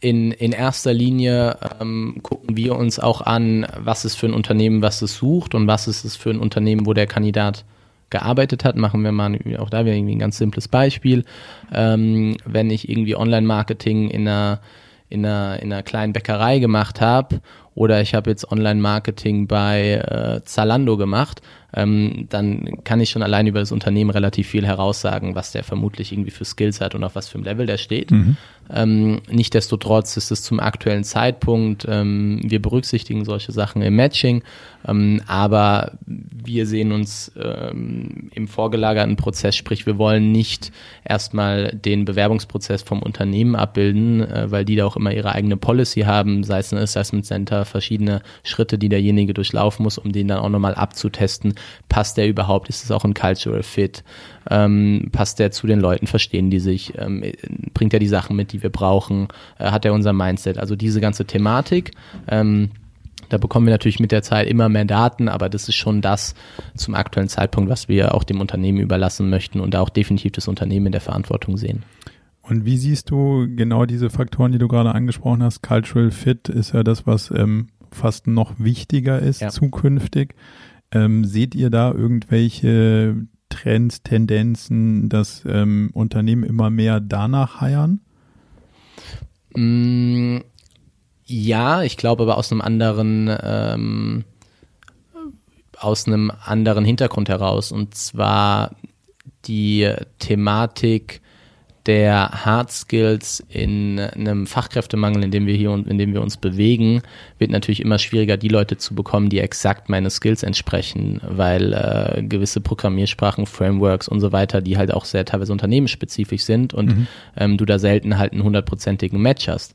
in, in erster Linie ähm, gucken wir uns auch an, was ist für ein Unternehmen, was es sucht und was ist es für ein Unternehmen, wo der Kandidat gearbeitet hat. Machen wir mal auch da wieder irgendwie ein ganz simples Beispiel. Ähm, wenn ich irgendwie Online-Marketing in einer, in, einer, in einer kleinen Bäckerei gemacht habe oder ich habe jetzt Online-Marketing bei äh, Zalando gemacht, ähm, dann kann ich schon allein über das Unternehmen relativ viel heraussagen, was der vermutlich irgendwie für Skills hat und auf was für einem Level der steht. Mhm. Ähm, Nichtsdestotrotz ist es zum aktuellen Zeitpunkt, ähm, wir berücksichtigen solche Sachen im Matching, ähm, aber wir sehen uns ähm, im vorgelagerten Prozess, sprich wir wollen nicht erstmal den Bewerbungsprozess vom Unternehmen abbilden, äh, weil die da auch immer ihre eigene Policy haben, sei es ein Assessment Center, verschiedene Schritte, die derjenige durchlaufen muss, um den dann auch nochmal abzutesten, passt der überhaupt, ist es auch ein Cultural Fit, ähm, passt der zu den Leuten, verstehen die sich, ähm, bringt er die Sachen mit, die wir brauchen, äh, hat er unser Mindset, also diese ganze Thematik. Ähm, da bekommen wir natürlich mit der Zeit immer mehr Daten, aber das ist schon das zum aktuellen Zeitpunkt, was wir auch dem Unternehmen überlassen möchten und auch definitiv das Unternehmen in der Verantwortung sehen. Und wie siehst du genau diese Faktoren, die du gerade angesprochen hast? Cultural Fit ist ja das, was ähm, fast noch wichtiger ist ja. zukünftig. Ähm, seht ihr da irgendwelche Trends, Tendenzen, dass ähm, Unternehmen immer mehr danach heiern? Mm, ja, ich glaube aber aus einem anderen ähm, aus einem anderen Hintergrund heraus und zwar die Thematik der Hard Skills in einem Fachkräftemangel, in dem wir hier und in dem wir uns bewegen, wird natürlich immer schwieriger, die Leute zu bekommen, die exakt meine Skills entsprechen, weil äh, gewisse Programmiersprachen, Frameworks und so weiter, die halt auch sehr teilweise unternehmensspezifisch sind und mhm. ähm, du da selten halt einen hundertprozentigen Match hast.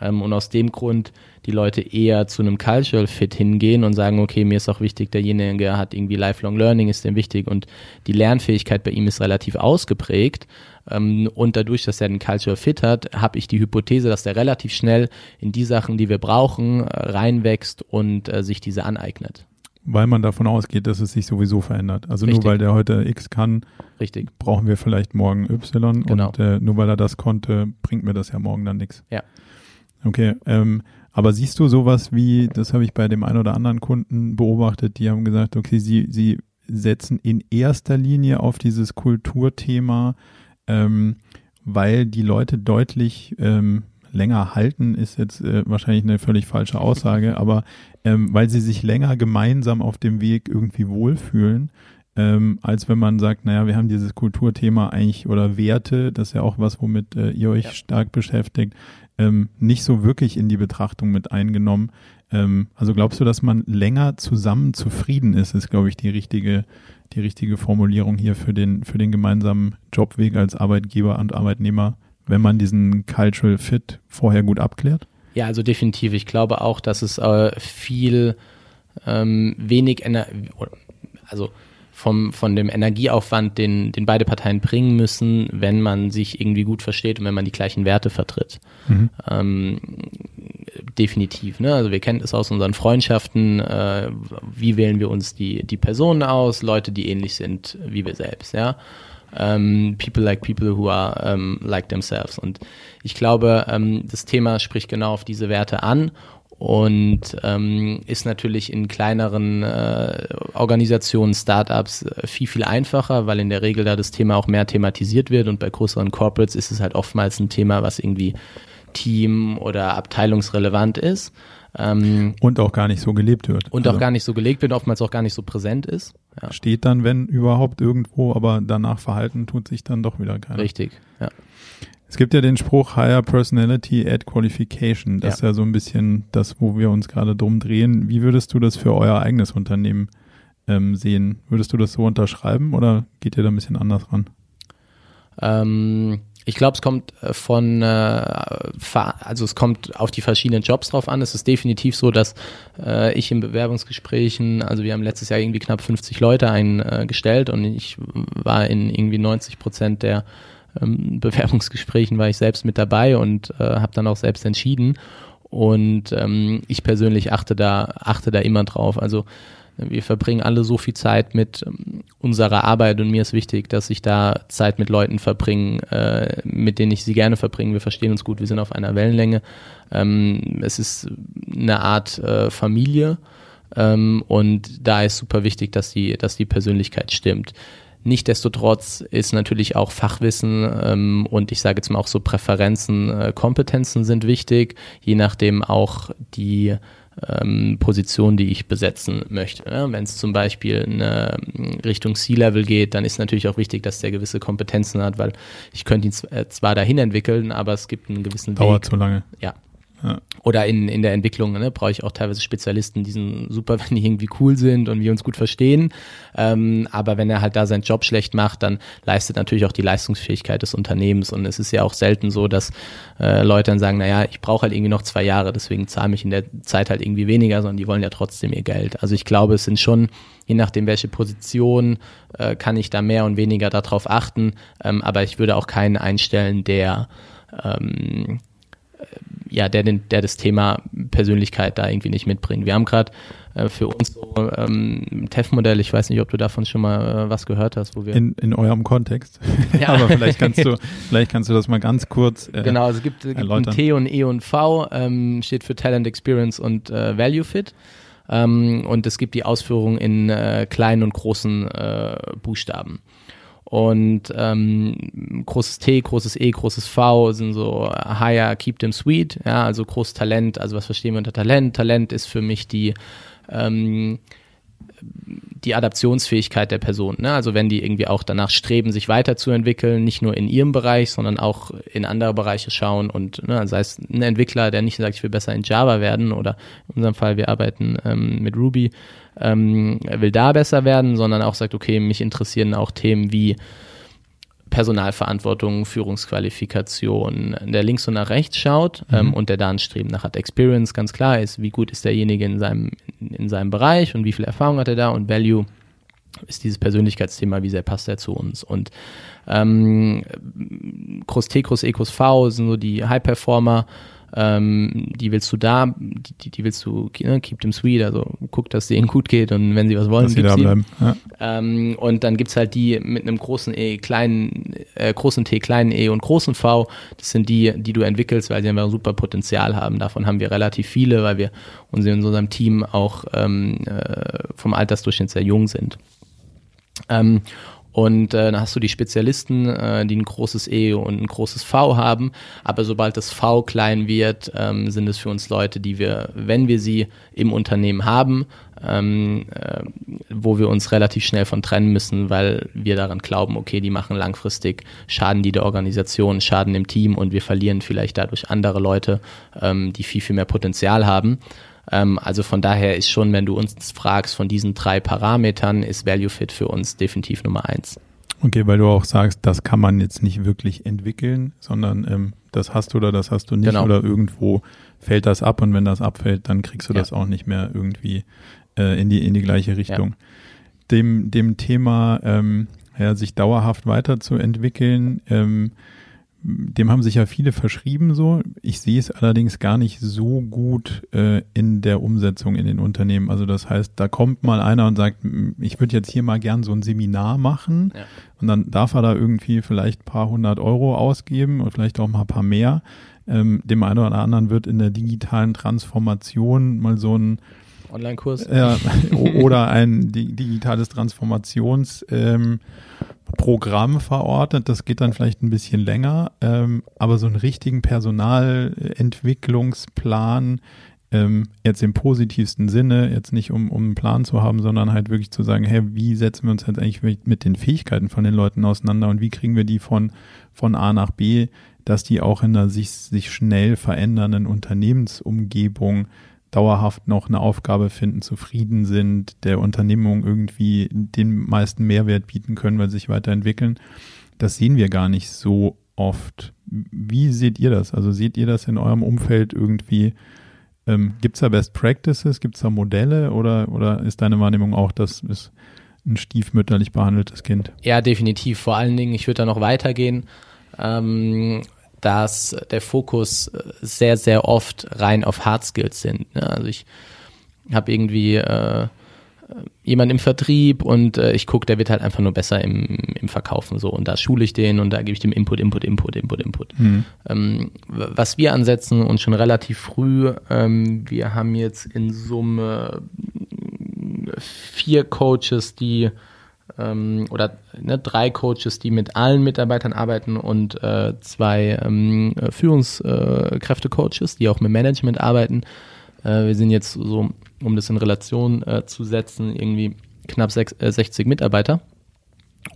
Ähm, und aus dem Grund die Leute eher zu einem Cultural Fit hingehen und sagen, okay, mir ist auch wichtig, derjenige hat irgendwie Lifelong Learning, ist dem wichtig und die Lernfähigkeit bei ihm ist relativ ausgeprägt. Ähm, und dadurch, dass er einen Cultural Fit hat, habe ich die Hypothese, dass der relativ schnell in die Sachen, die wir brauchen, äh, reinwächst und äh, sich diese aneignet. Weil man davon ausgeht, dass es sich sowieso verändert. Also Richtig. nur weil der heute X kann, Richtig. brauchen wir vielleicht morgen Y genau. und äh, nur weil er das konnte, bringt mir das ja morgen dann nichts. Ja. Okay, ähm, aber siehst du sowas wie, das habe ich bei dem einen oder anderen Kunden beobachtet, die haben gesagt, okay, sie, sie setzen in erster Linie auf dieses Kulturthema, ähm, weil die Leute deutlich ähm, länger halten, ist jetzt äh, wahrscheinlich eine völlig falsche Aussage, aber ähm, weil sie sich länger gemeinsam auf dem Weg irgendwie wohlfühlen, ähm, als wenn man sagt, naja, wir haben dieses Kulturthema eigentlich oder Werte, das ist ja auch was, womit äh, ihr euch ja. stark beschäftigt, ähm, nicht so wirklich in die Betrachtung mit eingenommen. Ähm, also glaubst du, dass man länger zusammen zufrieden ist, ist, glaube ich, die richtige, die richtige Formulierung hier für den, für den gemeinsamen Jobweg als Arbeitgeber und Arbeitnehmer, wenn man diesen Cultural Fit vorher gut abklärt? Ja, also definitiv. Ich glaube auch, dass es äh, viel ähm, wenig, Ener also vom, von dem Energieaufwand, den, den beide Parteien bringen müssen, wenn man sich irgendwie gut versteht und wenn man die gleichen Werte vertritt. Mhm. Ähm, definitiv. Ne? Also wir kennen es aus unseren Freundschaften. Äh, wie wählen wir uns die, die Personen aus? Leute, die ähnlich sind wie wir selbst. Ja. Um, ähm, people like people who are um, like themselves. Und ich glaube, um, das Thema spricht genau auf diese Werte an und ähm, ist natürlich in kleineren äh, Organisationen, Startups äh, viel, viel einfacher, weil in der Regel da das Thema auch mehr thematisiert wird und bei größeren Corporates ist es halt oftmals ein Thema, was irgendwie Team- oder abteilungsrelevant ist. Ähm, und auch gar nicht so gelebt wird. Und also auch gar nicht so gelebt wird, oftmals auch gar nicht so präsent ist. Ja. Steht dann, wenn überhaupt irgendwo, aber danach verhalten tut sich dann doch wieder keiner. Richtig, ja. Es gibt ja den Spruch Higher Personality at Qualification. Das ja. ist ja so ein bisschen das, wo wir uns gerade drum drehen. Wie würdest du das für euer eigenes Unternehmen ähm, sehen? Würdest du das so unterschreiben oder geht ihr da ein bisschen anders ran? Ähm, ich glaube, es kommt äh, von, äh, also es kommt auf die verschiedenen Jobs drauf an. Es ist definitiv so, dass äh, ich in Bewerbungsgesprächen, also wir haben letztes Jahr irgendwie knapp 50 Leute eingestellt und ich war in irgendwie 90 Prozent der ähm, Bewerbungsgesprächen war ich selbst mit dabei und habe dann auch selbst entschieden. Und ähm, ich persönlich achte da, achte da immer drauf. Also wir verbringen alle so viel Zeit mit ähm, unserer Arbeit und mir ist wichtig, dass ich da Zeit mit Leuten verbringe, äh, mit denen ich sie gerne verbringe. Wir verstehen uns gut, wir sind auf einer Wellenlänge. Ähm, es ist eine Art äh, Familie ähm, und da ist super wichtig, dass die, dass die Persönlichkeit stimmt. Nichtsdestotrotz ist natürlich auch Fachwissen ähm, und ich sage jetzt mal auch so Präferenzen, äh, Kompetenzen sind wichtig, je nachdem auch die ähm, Position, die ich besetzen möchte. Ne? Wenn es zum Beispiel in Richtung C-Level geht, dann ist natürlich auch wichtig, dass der gewisse Kompetenzen hat, weil ich könnte ihn äh, zwar dahin entwickeln, aber es gibt einen gewissen Dauert Weg. Dauert zu lange. Ja, oder in, in der Entwicklung ne, brauche ich auch teilweise Spezialisten, die sind super, wenn die irgendwie cool sind und wir uns gut verstehen. Ähm, aber wenn er halt da seinen Job schlecht macht, dann leistet natürlich auch die Leistungsfähigkeit des Unternehmens. Und es ist ja auch selten so, dass äh, Leute dann sagen, naja, ich brauche halt irgendwie noch zwei Jahre, deswegen zahle mich in der Zeit halt irgendwie weniger, sondern die wollen ja trotzdem ihr Geld. Also ich glaube, es sind schon, je nachdem, welche Position, äh, kann ich da mehr und weniger darauf achten. Ähm, aber ich würde auch keinen einstellen, der ähm, ja, der, den, der das Thema Persönlichkeit da irgendwie nicht mitbringt. Wir haben gerade äh, für uns so ähm, TEF-Modell, ich weiß nicht, ob du davon schon mal äh, was gehört hast, wo wir. In, in eurem Kontext. Ja. Aber vielleicht kannst du, vielleicht kannst du das mal ganz kurz. Äh, genau, also es gibt, gibt ein T und E und V, ähm, steht für Talent, Experience und äh, Value Fit. Ähm, und es gibt die Ausführung in äh, kleinen und großen äh, Buchstaben. Und ähm, großes T, großes E, großes V sind so higher, keep them sweet, ja, also großes Talent, also was verstehen wir unter Talent? Talent ist für mich die ähm, die Adaptionsfähigkeit der Person. Ne? Also wenn die irgendwie auch danach streben, sich weiterzuentwickeln, nicht nur in ihrem Bereich, sondern auch in andere Bereiche schauen und ne, sei es ein Entwickler, der nicht sagt, ich will besser in Java werden oder in unserem Fall, wir arbeiten ähm, mit Ruby, ähm, will da besser werden, sondern auch sagt, okay, mich interessieren auch Themen wie Personalverantwortung, Führungsqualifikation, der links und nach rechts schaut mhm. ähm, und der da ein Streben nach hat. Experience ganz klar ist, wie gut ist derjenige in seinem, in seinem Bereich und wie viel Erfahrung hat er da und Value ist dieses Persönlichkeitsthema, wie sehr passt er zu uns. Und ähm, Cross T, Cross E, Cross V sind so die High-Performer, ähm, die willst du da, die, die willst du ne, keep them sweet, also guck, dass denen gut geht und wenn sie was wollen, dass sie da bleiben. Ja. Ähm, und dann gibt's halt die mit einem großen E, kleinen, äh, großen T, kleinen E und großen V. Das sind die, die du entwickelst, weil sie einfach super Potenzial haben. Davon haben wir relativ viele, weil wir uns in unserem Team auch ähm, äh, vom Altersdurchschnitt sehr jung sind. Ähm, Und äh, dann hast du die Spezialisten, äh, die ein großes E und ein großes V haben. Aber sobald das V klein wird, ähm, sind es für uns Leute, die wir, wenn wir sie im Unternehmen haben, ähm, äh, wo wir uns relativ schnell von trennen müssen, weil wir daran glauben, okay, die machen langfristig Schaden die der Organisation, Schaden im Team und wir verlieren vielleicht dadurch andere Leute, ähm, die viel, viel mehr Potenzial haben. Ähm, also von daher ist schon, wenn du uns fragst, von diesen drei Parametern ist Value Fit für uns definitiv Nummer eins. Okay, weil du auch sagst, das kann man jetzt nicht wirklich entwickeln, sondern ähm, das hast du oder das hast du nicht genau. oder irgendwo fällt das ab und wenn das abfällt, dann kriegst du ja. das auch nicht mehr irgendwie äh, in die in die gleiche Richtung. Ja. Dem dem Thema ähm, ja, sich dauerhaft weiterzuentwickeln, ähm, dem haben sich ja viele verschrieben so. Ich sehe es allerdings gar nicht so gut äh, in der Umsetzung in den Unternehmen. Also das heißt, da kommt mal einer und sagt, ich würde jetzt hier mal gern so ein Seminar machen ja. und dann darf er da irgendwie vielleicht paar hundert Euro ausgeben und vielleicht auch mal ein paar mehr. Ähm, dem einen oder anderen wird in der digitalen Transformation mal so ein Online-Kurs. Ja, oder ein digitales Transformations ähm, Programm verordnet. Das geht dann vielleicht ein bisschen länger, ähm, aber so einen richtigen Personalentwicklungsplan, ähm, jetzt im positivsten Sinne, jetzt nicht um, um einen Plan zu haben, sondern halt wirklich zu sagen, hey, wie setzen wir uns jetzt eigentlich mit den Fähigkeiten von den Leuten auseinander und wie kriegen wir die von, von A nach B, dass die auch in einer sich, sich schnell verändernden Unternehmensumgebung dauerhaft noch eine Aufgabe finden, zufrieden sind, der Unternehmung irgendwie den meisten Mehrwert bieten können, weil sie sich weiterentwickeln. Das sehen wir gar nicht so oft. Wie seht ihr das? Also seht ihr das in eurem Umfeld irgendwie? Ähm, Gibt es da Best Practices? Gibt es da Modelle? Oder, oder ist deine Wahrnehmung auch, dass es ein stiefmütterlich behandeltes Kind? Ja, definitiv. Vor allen Dingen, ich würde da noch weitergehen. Ähm, dass der Fokus äh, sehr, sehr oft rein auf Hard Skills sind. Ne? Also ich habe irgendwie äh, jemand im Vertrieb und äh, ich gucke, der wird halt einfach nur besser im, im Verkaufen so und da schule ich den und da gebe ich dem Input, Input, Input, Input, Input. Mhm. Ähm, was wir ansetzen und schon relativ früh, ähm, wir haben jetzt in Summe vier Coaches, die ähm, oder ne, drei Coaches, die mit allen Mitarbeitern arbeiten und äh, zwei ähm, Führungskräfte-Coaches, die auch mit Management arbeiten. Äh, wir sind jetzt so, um das in Relation äh, zu setzen, irgendwie knapp sechs, 60 äh, Mitarbeiter.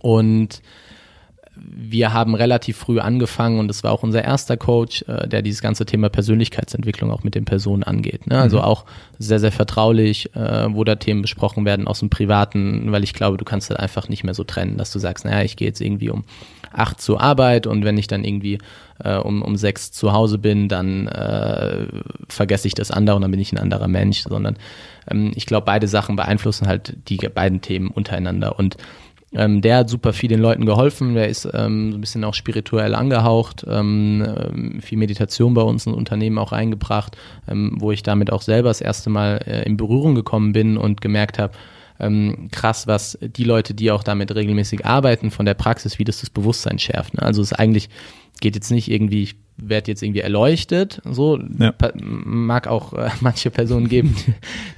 Und wir haben relativ früh angefangen und das war auch unser erster Coach, äh, der dieses ganze Thema Persönlichkeitsentwicklung auch mit den Personen angeht. Ne? Also mhm. auch sehr, sehr vertraulich, äh, wo da Themen besprochen werden aus dem Privaten, weil ich glaube, du kannst das einfach nicht mehr so trennen, dass du sagst, naja, ich gehe jetzt irgendwie um acht zur Arbeit und wenn ich dann irgendwie äh, um, um sechs zu Hause bin, dann äh, vergesse ich das andere und dann bin ich ein anderer Mensch, sondern ähm, ich glaube, beide Sachen beeinflussen halt die beiden Themen untereinander und ähm, der hat super viel den Leuten geholfen. Der ist ähm, so ein bisschen auch spirituell angehaucht, ähm, ähm viel Meditation bei uns in Unternehmen auch reingebracht, ähm, wo ich damit auch selber das erste Mal äh, in Berührung gekommen bin und gemerkt habe, ähm, krass, was die Leute, die auch damit regelmäßig arbeiten, von der Praxis, wie das das Bewusstsein schärft. Ne? Also es eigentlich geht jetzt nicht irgendwie, ich werde jetzt irgendwie erleuchtet, so ja. mag auch äh, manche Personen geben,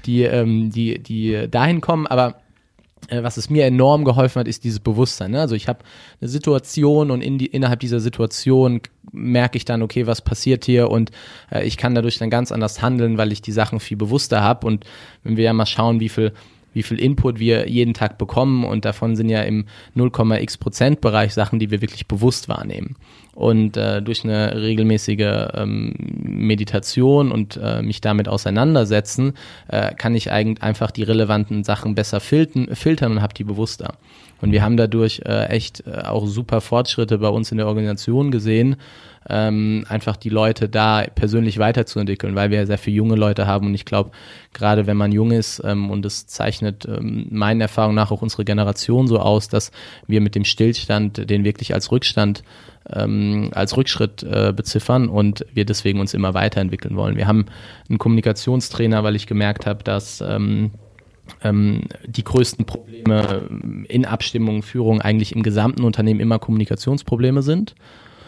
die, ähm, die, die dahin kommen, aber was es mir enorm geholfen hat, ist dieses Bewusstsein. Ne? Also ich habe eine Situation und in die, innerhalb dieser Situation merke ich dann, okay, was passiert hier und äh, ich kann dadurch dann ganz anders handeln, weil ich die Sachen viel bewusster habe. Und wenn wir ja mal schauen, wie viel wie viel Input wir jeden Tag bekommen und davon sind ja im 0,x Prozent Bereich Sachen, die wir wirklich bewusst wahrnehmen. Und äh, durch eine regelmäßige ähm, Meditation und äh, mich damit auseinandersetzen, äh, kann ich eigentlich einfach die relevanten Sachen besser filtern, filtern und habe die bewusster. Und wir haben dadurch äh, echt äh, auch super Fortschritte bei uns in der Organisation gesehen, ähm, einfach die Leute da persönlich weiterzuentwickeln, weil wir sehr viele junge Leute haben und ich glaube, gerade wenn man jung ist ähm, und es zeichnet ähm, meinen Erfahrungen nach auch unsere Generation so aus, dass wir mit dem Stillstand den wirklich als Rückstand ähm, als Rückschritt äh, beziffern und wir deswegen uns immer weiterentwickeln wollen. Wir haben einen Kommunikationstrainer, weil ich gemerkt habe, dass ähm, ähm, die größten Probleme in Abstimmung, Führung eigentlich im gesamten Unternehmen immer Kommunikationsprobleme sind.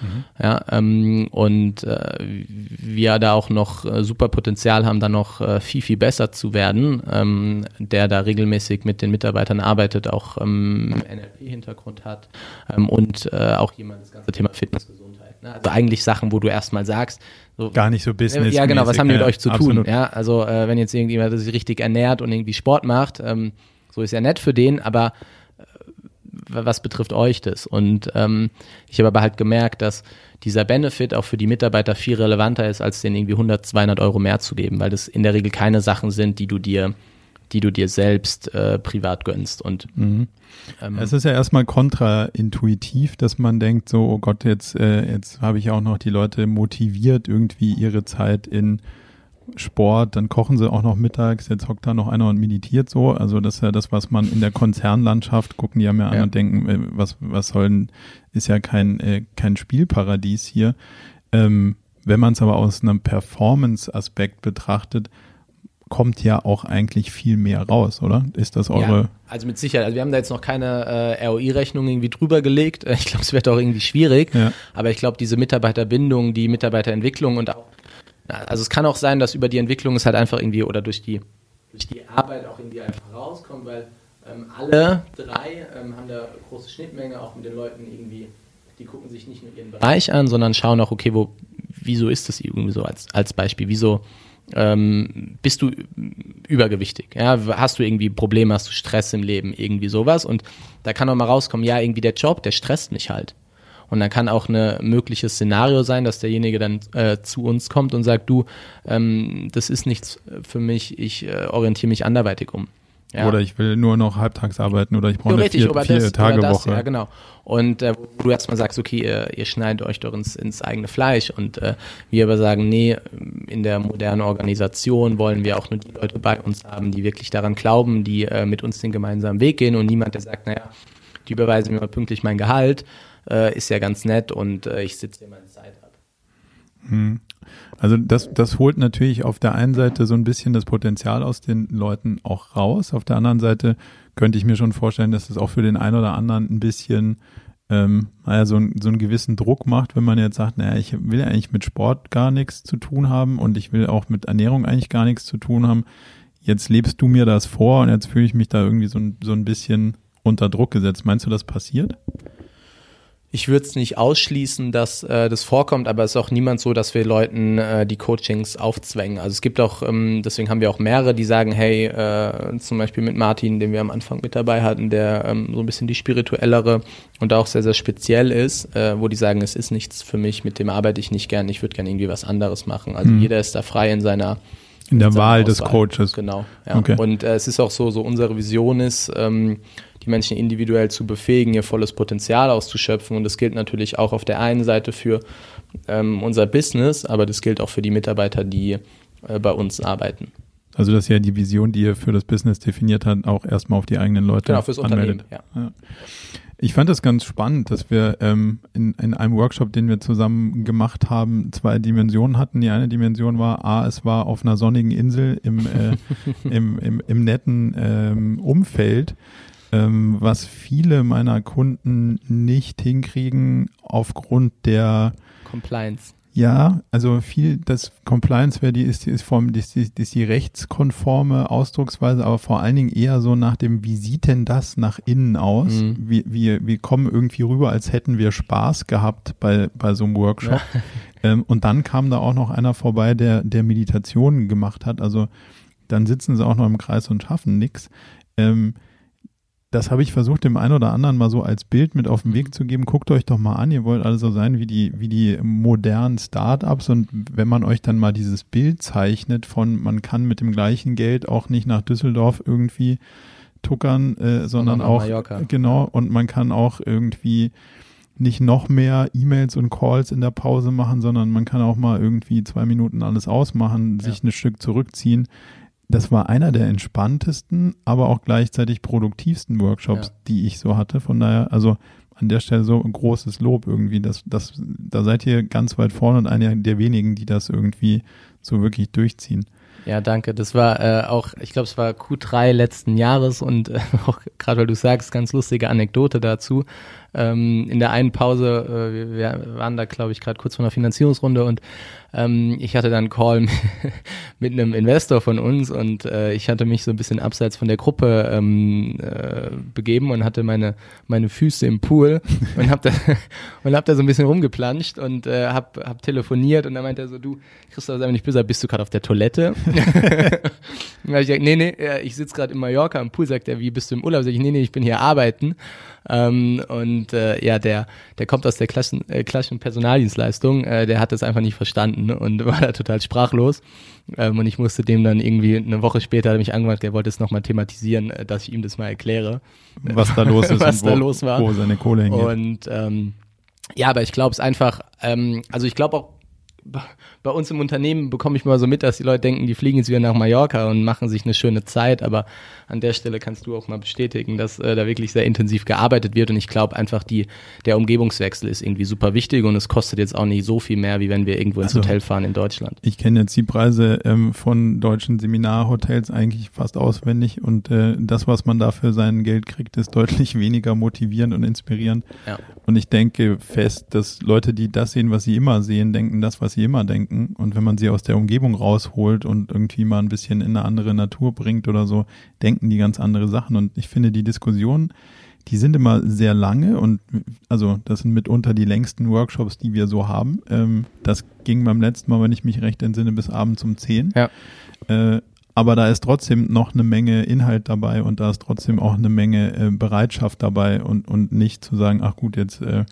Mhm. Ja, ähm, und äh, wir da auch noch äh, super Potenzial haben, da noch äh, viel, viel besser zu werden, ähm, der da regelmäßig mit den Mitarbeitern arbeitet, auch ähm, NLP-Hintergrund hat ähm, und äh, auch jemand das ganze Thema Fitness, Gesundheit. Ne? Also eigentlich Sachen, wo du erstmal sagst, so, Gar nicht so Business. Ja, genau, was haben die mit euch zu absolut. tun? Ja, also äh, wenn jetzt irgendjemand sich richtig ernährt und irgendwie Sport macht, ähm, so ist ja nett für den, aber was betrifft euch das? Und ähm, ich habe aber halt gemerkt, dass dieser Benefit auch für die Mitarbeiter viel relevanter ist, als denen irgendwie 100, 200 Euro mehr zu geben, weil das in der Regel keine Sachen sind, die du dir die du dir selbst äh, privat gönnst. Und mhm. ähm, es ist ja erstmal kontraintuitiv, dass man denkt, so, oh Gott, jetzt, äh, jetzt habe ich auch noch die Leute motiviert, irgendwie ihre Zeit in Sport, dann kochen sie auch noch mittags, jetzt hockt da noch einer und meditiert so. Also das ist ja das, was man in der Konzernlandschaft gucken, die haben ja, ja. an und denken, äh, was, was sollen, ist ja kein, äh, kein Spielparadies hier. Ähm, wenn man es aber aus einem Performance-Aspekt betrachtet, kommt ja auch eigentlich viel mehr raus, oder? Ist das eure? Ja, also mit Sicherheit. Also wir haben da jetzt noch keine äh, ROI-Rechnung irgendwie drüber gelegt. Ich glaube, es wird auch irgendwie schwierig. Ja. Aber ich glaube, diese Mitarbeiterbindung, die Mitarbeiterentwicklung und auch also es kann auch sein, dass über die Entwicklung es halt einfach irgendwie oder durch die, durch die Arbeit auch irgendwie einfach rauskommt, weil ähm, alle drei ähm, haben da große Schnittmenge auch mit den Leuten irgendwie, die gucken sich nicht nur ihren Bereich an, sondern schauen auch, okay, wo, wieso ist das irgendwie so als, als Beispiel, wieso ähm, bist du übergewichtig, ja, hast du irgendwie Probleme, hast du Stress im Leben, irgendwie sowas? Und da kann auch mal rauskommen, ja, irgendwie der Job, der stresst mich halt. Und dann kann auch ein mögliches Szenario sein, dass derjenige dann äh, zu uns kommt und sagt, du, ähm, das ist nichts für mich, ich äh, orientiere mich anderweitig um. Ja. Oder ich will nur noch halbtags arbeiten oder ich brauche eine vier, vier das, Tage das, Woche. Ja, genau. Und äh, wo du erstmal sagst, okay, ihr, ihr schneidet euch doch ins, ins eigene Fleisch und äh, wir aber sagen, nee, in der modernen Organisation wollen wir auch nur die Leute bei uns haben, die wirklich daran glauben, die äh, mit uns den gemeinsamen Weg gehen und niemand, der sagt, naja, die überweisen mir mal pünktlich mein Gehalt, äh, ist ja ganz nett und äh, ich sitze hier meine Zeit ab. Hm. Also das, das holt natürlich auf der einen Seite so ein bisschen das Potenzial aus den Leuten auch raus. Auf der anderen Seite könnte ich mir schon vorstellen, dass es auch für den einen oder anderen ein bisschen ähm, naja, so, so einen gewissen Druck macht, wenn man jetzt sagt, naja, ich will eigentlich mit Sport gar nichts zu tun haben und ich will auch mit Ernährung eigentlich gar nichts zu tun haben. Jetzt lebst du mir das vor und jetzt fühle ich mich da irgendwie so ein, so ein bisschen unter Druck gesetzt. Meinst du, das passiert? Ich würde es nicht ausschließen, dass äh, das vorkommt, aber es ist auch niemand so, dass wir Leuten äh, die Coachings aufzwängen. Also es gibt auch, ähm, deswegen haben wir auch mehrere, die sagen, hey, äh, zum Beispiel mit Martin, den wir am Anfang mit dabei hatten, der ähm, so ein bisschen die spirituellere und auch sehr, sehr speziell ist, äh, wo die sagen, es ist nichts für mich, mit dem arbeite ich nicht gern, ich würde gerne irgendwie was anderes machen. Also mhm. jeder ist da frei in seiner in der Wahl Auswahl. des Coaches. Genau. Ja. Okay. Und äh, es ist auch so, so unsere Vision ist, ähm, die Menschen individuell zu befähigen, ihr volles Potenzial auszuschöpfen. Und das gilt natürlich auch auf der einen Seite für ähm, unser Business, aber das gilt auch für die Mitarbeiter, die äh, bei uns arbeiten. Also das ist ja die Vision, die ihr für das Business definiert habt, auch erstmal auf die eigenen Leute genau, fürs anmeldet. Unternehmen, ja. ja. Ich fand das ganz spannend, dass wir ähm, in, in einem Workshop, den wir zusammen gemacht haben, zwei Dimensionen hatten. Die eine Dimension war, A, es war auf einer sonnigen Insel im, äh, im, im, im netten ähm, Umfeld ähm, was viele meiner Kunden nicht hinkriegen aufgrund der Compliance. Ja, also viel, das Compliance wäre die, ist, ist, vom, ist, ist, ist die rechtskonforme Ausdrucksweise, aber vor allen Dingen eher so nach dem, wie sieht denn das nach innen aus? Mhm. Wir, wir, wir kommen irgendwie rüber, als hätten wir Spaß gehabt bei, bei so einem Workshop. Ja. Ähm, und dann kam da auch noch einer vorbei, der, der Meditationen gemacht hat. Also dann sitzen sie auch noch im Kreis und schaffen nichts. Ähm, das habe ich versucht, dem einen oder anderen mal so als Bild mit auf den Weg zu geben. Guckt euch doch mal an, ihr wollt alle so sein wie die, wie die modernen Startups und wenn man euch dann mal dieses Bild zeichnet von, man kann mit dem gleichen Geld auch nicht nach Düsseldorf irgendwie tuckern, äh, sondern auch, Mallorca. genau, und man kann auch irgendwie nicht noch mehr E-Mails und Calls in der Pause machen, sondern man kann auch mal irgendwie zwei Minuten alles ausmachen, sich ja. ein Stück zurückziehen das war einer der entspanntesten, aber auch gleichzeitig produktivsten Workshops, ja. die ich so hatte. Von daher, also an der Stelle so ein großes Lob irgendwie. Das, das, da seid ihr ganz weit vorne und einer der wenigen, die das irgendwie so wirklich durchziehen. Ja, danke. Das war äh, auch, ich glaube, es war Q3 letzten Jahres und äh, auch gerade weil du sagst, ganz lustige Anekdote dazu. Ähm, in der einen Pause, äh, wir waren da, glaube ich, gerade kurz vor einer Finanzierungsrunde und ähm, ich hatte dann einen Call mit einem Investor von uns und äh, ich hatte mich so ein bisschen abseits von der Gruppe ähm, äh, begeben und hatte meine, meine Füße im Pool und hab da, und hab da so ein bisschen rumgeplanscht und äh, hab, hab telefoniert und dann meinte er so, du, Christoph, sei mir nicht böse, bist du gerade auf der Toilette? und hab ich gesagt, nee, nee, ich sitze gerade in Mallorca am Pool, sagt er, wie bist du im Urlaub? Sag ich, nee, nee, ich bin hier arbeiten. Ähm, und äh, ja, der, der kommt aus der Klassen, äh, Klassen Personaldienstleistung, äh, der hat das einfach nicht verstanden und war da total sprachlos. Ähm, und ich musste dem dann irgendwie eine Woche später hat mich angemacht, er wollte es nochmal thematisieren, äh, dass ich ihm das mal erkläre. Was da los ist was da wo, los war. Wo seine Kohle hingeht. Und ähm, ja, aber ich glaube es einfach, ähm, also ich glaube auch bei uns im Unternehmen bekomme ich mal so mit, dass die Leute denken, die fliegen jetzt wieder nach Mallorca und machen sich eine schöne Zeit. Aber an der Stelle kannst du auch mal bestätigen, dass äh, da wirklich sehr intensiv gearbeitet wird. Und ich glaube einfach, die, der Umgebungswechsel ist irgendwie super wichtig und es kostet jetzt auch nicht so viel mehr, wie wenn wir irgendwo ins also, Hotel fahren in Deutschland. Ich kenne jetzt die Preise ähm, von deutschen Seminarhotels eigentlich fast auswendig und äh, das, was man da für sein Geld kriegt, ist deutlich weniger motivierend und inspirierend. Ja. Und ich denke fest, dass Leute, die das sehen, was sie immer sehen, denken das, was sie immer denken. Und wenn man sie aus der Umgebung rausholt und irgendwie mal ein bisschen in eine andere Natur bringt oder so, denken die ganz andere Sachen. Und ich finde, die Diskussionen, die sind immer sehr lange und also das sind mitunter die längsten Workshops, die wir so haben. Ähm, das ging beim letzten Mal, wenn ich mich recht entsinne, bis abends um 10. Ja. Äh, aber da ist trotzdem noch eine Menge Inhalt dabei und da ist trotzdem auch eine Menge äh, Bereitschaft dabei und, und nicht zu sagen, ach gut, jetzt, äh,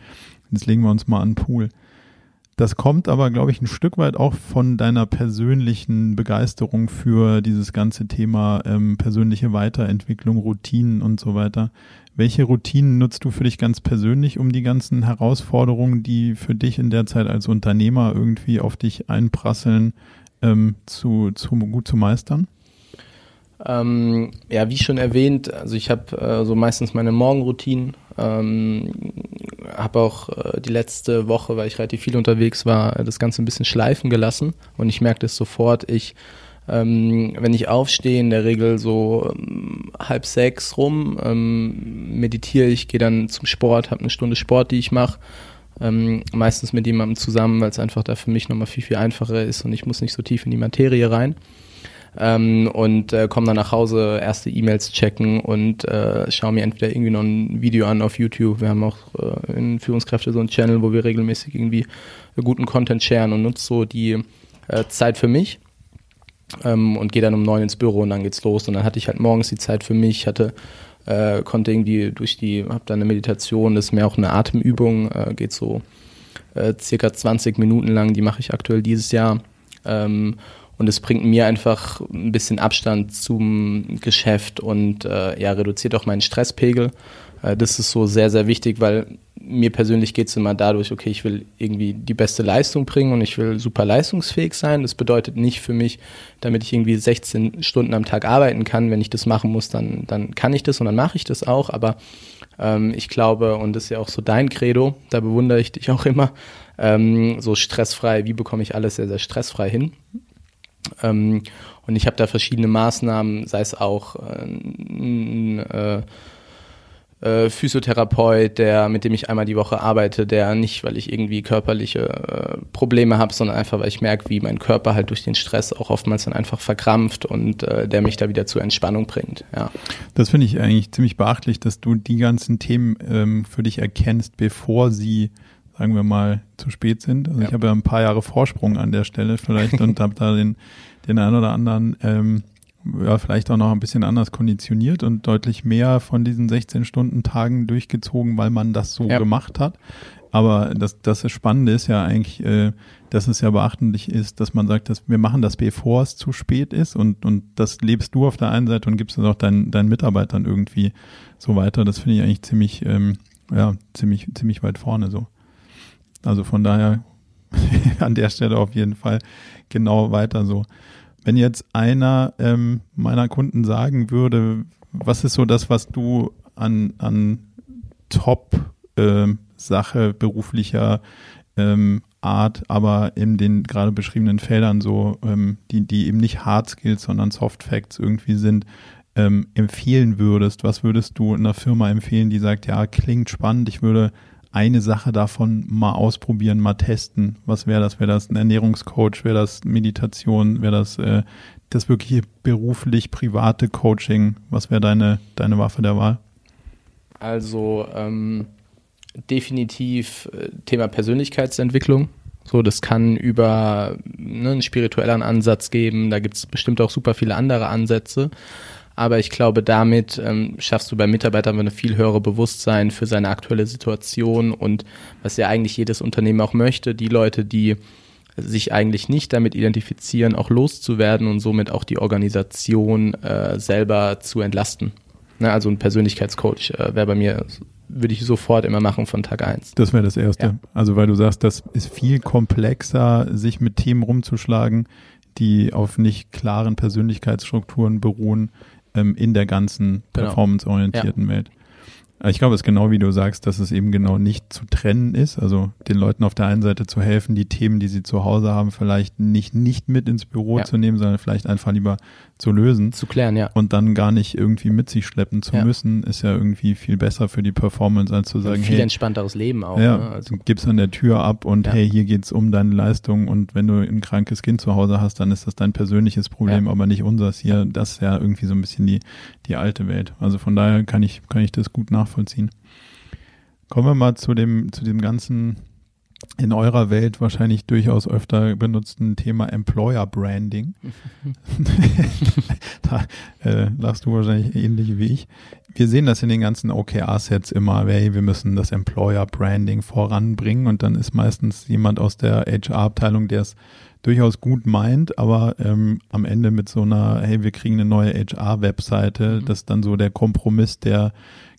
jetzt legen wir uns mal an den Pool. Das kommt aber, glaube ich, ein Stück weit auch von deiner persönlichen Begeisterung für dieses ganze Thema ähm, persönliche Weiterentwicklung, Routinen und so weiter. Welche Routinen nutzt du für dich ganz persönlich, um die ganzen Herausforderungen, die für dich in der Zeit als Unternehmer irgendwie auf dich einprasseln, ähm, zu, zu gut zu meistern? Ähm, ja, wie schon erwähnt, also ich habe äh, so meistens meine Morgenroutinen. Ähm, habe auch äh, die letzte Woche, weil ich relativ viel unterwegs war, das Ganze ein bisschen schleifen gelassen und ich merke das sofort. Ich, ähm, wenn ich aufstehe, in der Regel so ähm, halb sechs rum, ähm, meditiere ich, gehe dann zum Sport, habe eine Stunde Sport, die ich mache. Ähm, meistens mit jemandem zusammen, weil es einfach da für mich nochmal viel, viel einfacher ist und ich muss nicht so tief in die Materie rein ähm, und äh, komme dann nach Hause, erste E-Mails checken und äh, schaue mir entweder irgendwie noch ein Video an auf YouTube. Wir haben auch äh, in Führungskräfte so einen Channel, wo wir regelmäßig irgendwie guten Content sharen und nutze so die äh, Zeit für mich. Ähm, und gehe dann um neun ins Büro und dann geht's los. Und dann hatte ich halt morgens die Zeit für mich, hatte äh, konnte irgendwie durch die, habe dann eine Meditation, das ist mehr auch eine Atemübung, äh, geht so äh, circa 20 Minuten lang, die mache ich aktuell dieses Jahr. Ähm, und es bringt mir einfach ein bisschen Abstand zum Geschäft und äh, ja, reduziert auch meinen Stresspegel. Äh, das ist so sehr, sehr wichtig, weil mir persönlich geht es immer dadurch, okay, ich will irgendwie die beste Leistung bringen und ich will super leistungsfähig sein. Das bedeutet nicht für mich, damit ich irgendwie 16 Stunden am Tag arbeiten kann. Wenn ich das machen muss, dann, dann kann ich das und dann mache ich das auch. Aber ähm, ich glaube, und das ist ja auch so dein Credo, da bewundere ich dich auch immer, ähm, so stressfrei, wie bekomme ich alles sehr, sehr stressfrei hin? Ähm, und ich habe da verschiedene Maßnahmen, sei es auch äh, ein äh, äh, Physiotherapeut, der, mit dem ich einmal die Woche arbeite, der nicht, weil ich irgendwie körperliche äh, Probleme habe, sondern einfach, weil ich merke, wie mein Körper halt durch den Stress auch oftmals dann einfach verkrampft und äh, der mich da wieder zur Entspannung bringt. Ja. Das finde ich eigentlich ziemlich beachtlich, dass du die ganzen Themen ähm, für dich erkennst, bevor sie sagen wir mal, zu spät sind. Also ja. ich habe ja ein paar Jahre Vorsprung an der Stelle vielleicht und habe da den, den einen oder anderen ähm, ja, vielleicht auch noch ein bisschen anders konditioniert und deutlich mehr von diesen 16-Stunden-Tagen durchgezogen, weil man das so ja. gemacht hat. Aber das, das Spannende ist ja eigentlich, äh, dass es ja beachtlich ist, dass man sagt, dass wir machen das, bevor es zu spät ist und, und das lebst du auf der einen Seite und gibst es auch deinen, deinen Mitarbeitern irgendwie so weiter. Das finde ich eigentlich ziemlich, ähm, ja, ziemlich, ziemlich weit vorne so. Also von daher an der Stelle auf jeden Fall genau weiter so. Wenn jetzt einer ähm, meiner Kunden sagen würde, was ist so das, was du an, an Top-Sache ähm, beruflicher ähm, Art, aber in den gerade beschriebenen Feldern so, ähm, die, die eben nicht Hard Skills, sondern Soft Facts irgendwie sind, ähm, empfehlen würdest? Was würdest du einer Firma empfehlen, die sagt, ja, klingt spannend, ich würde eine Sache davon mal ausprobieren, mal testen? Was wäre das? Wäre das ein Ernährungscoach? Wäre das Meditation? Wäre das äh, das wirkliche beruflich private Coaching? Was wäre deine, deine Waffe der Wahl? Also ähm, definitiv äh, Thema Persönlichkeitsentwicklung. So, das kann über ne, einen spirituellen Ansatz geben. Da gibt es bestimmt auch super viele andere Ansätze. Aber ich glaube, damit ähm, schaffst du bei Mitarbeitern eine viel höhere Bewusstsein für seine aktuelle Situation und was ja eigentlich jedes Unternehmen auch möchte, die Leute, die sich eigentlich nicht damit identifizieren, auch loszuwerden und somit auch die Organisation äh, selber zu entlasten. Ne, also ein Persönlichkeitscoach äh, wäre bei mir, würde ich sofort immer machen von Tag eins. Das wäre das Erste. Ja. Also weil du sagst, das ist viel komplexer, sich mit Themen rumzuschlagen, die auf nicht klaren Persönlichkeitsstrukturen beruhen ähm, in der ganzen genau. performanceorientierten. Welt. Ich glaube, es ist genau wie du sagst, dass es eben genau nicht zu trennen ist. Also den Leuten auf der einen Seite zu helfen, die Themen, die sie zu Hause haben, vielleicht nicht, nicht mit ins Büro ja. zu nehmen, sondern vielleicht einfach lieber zu lösen. Zu klären, ja. Und dann gar nicht irgendwie mit sich schleppen zu ja. müssen, ist ja irgendwie viel besser für die Performance, als zu sagen, ein viel hey, entspannteres Leben auch. Ja, ne? also, du gibst an der Tür ab und ja. hey, hier geht's um deine Leistung und wenn du ein krankes Kind zu Hause hast, dann ist das dein persönliches Problem, aber nicht unseres hier. Das ist ja irgendwie so ein bisschen die, die alte Welt. Also von daher kann ich, kann ich das gut nachvollziehen. Kommen wir mal zu dem, zu dem ganzen in eurer Welt wahrscheinlich durchaus öfter benutzten Thema Employer Branding. da äh, lachst du wahrscheinlich ähnlich wie ich. Wir sehen das in den ganzen OKR-Sets immer, hey, wir müssen das Employer Branding voranbringen und dann ist meistens jemand aus der HR-Abteilung, der es durchaus gut meint, aber ähm, am Ende mit so einer, hey, wir kriegen eine neue HR-Webseite, mhm. das ist dann so der Kompromiss, der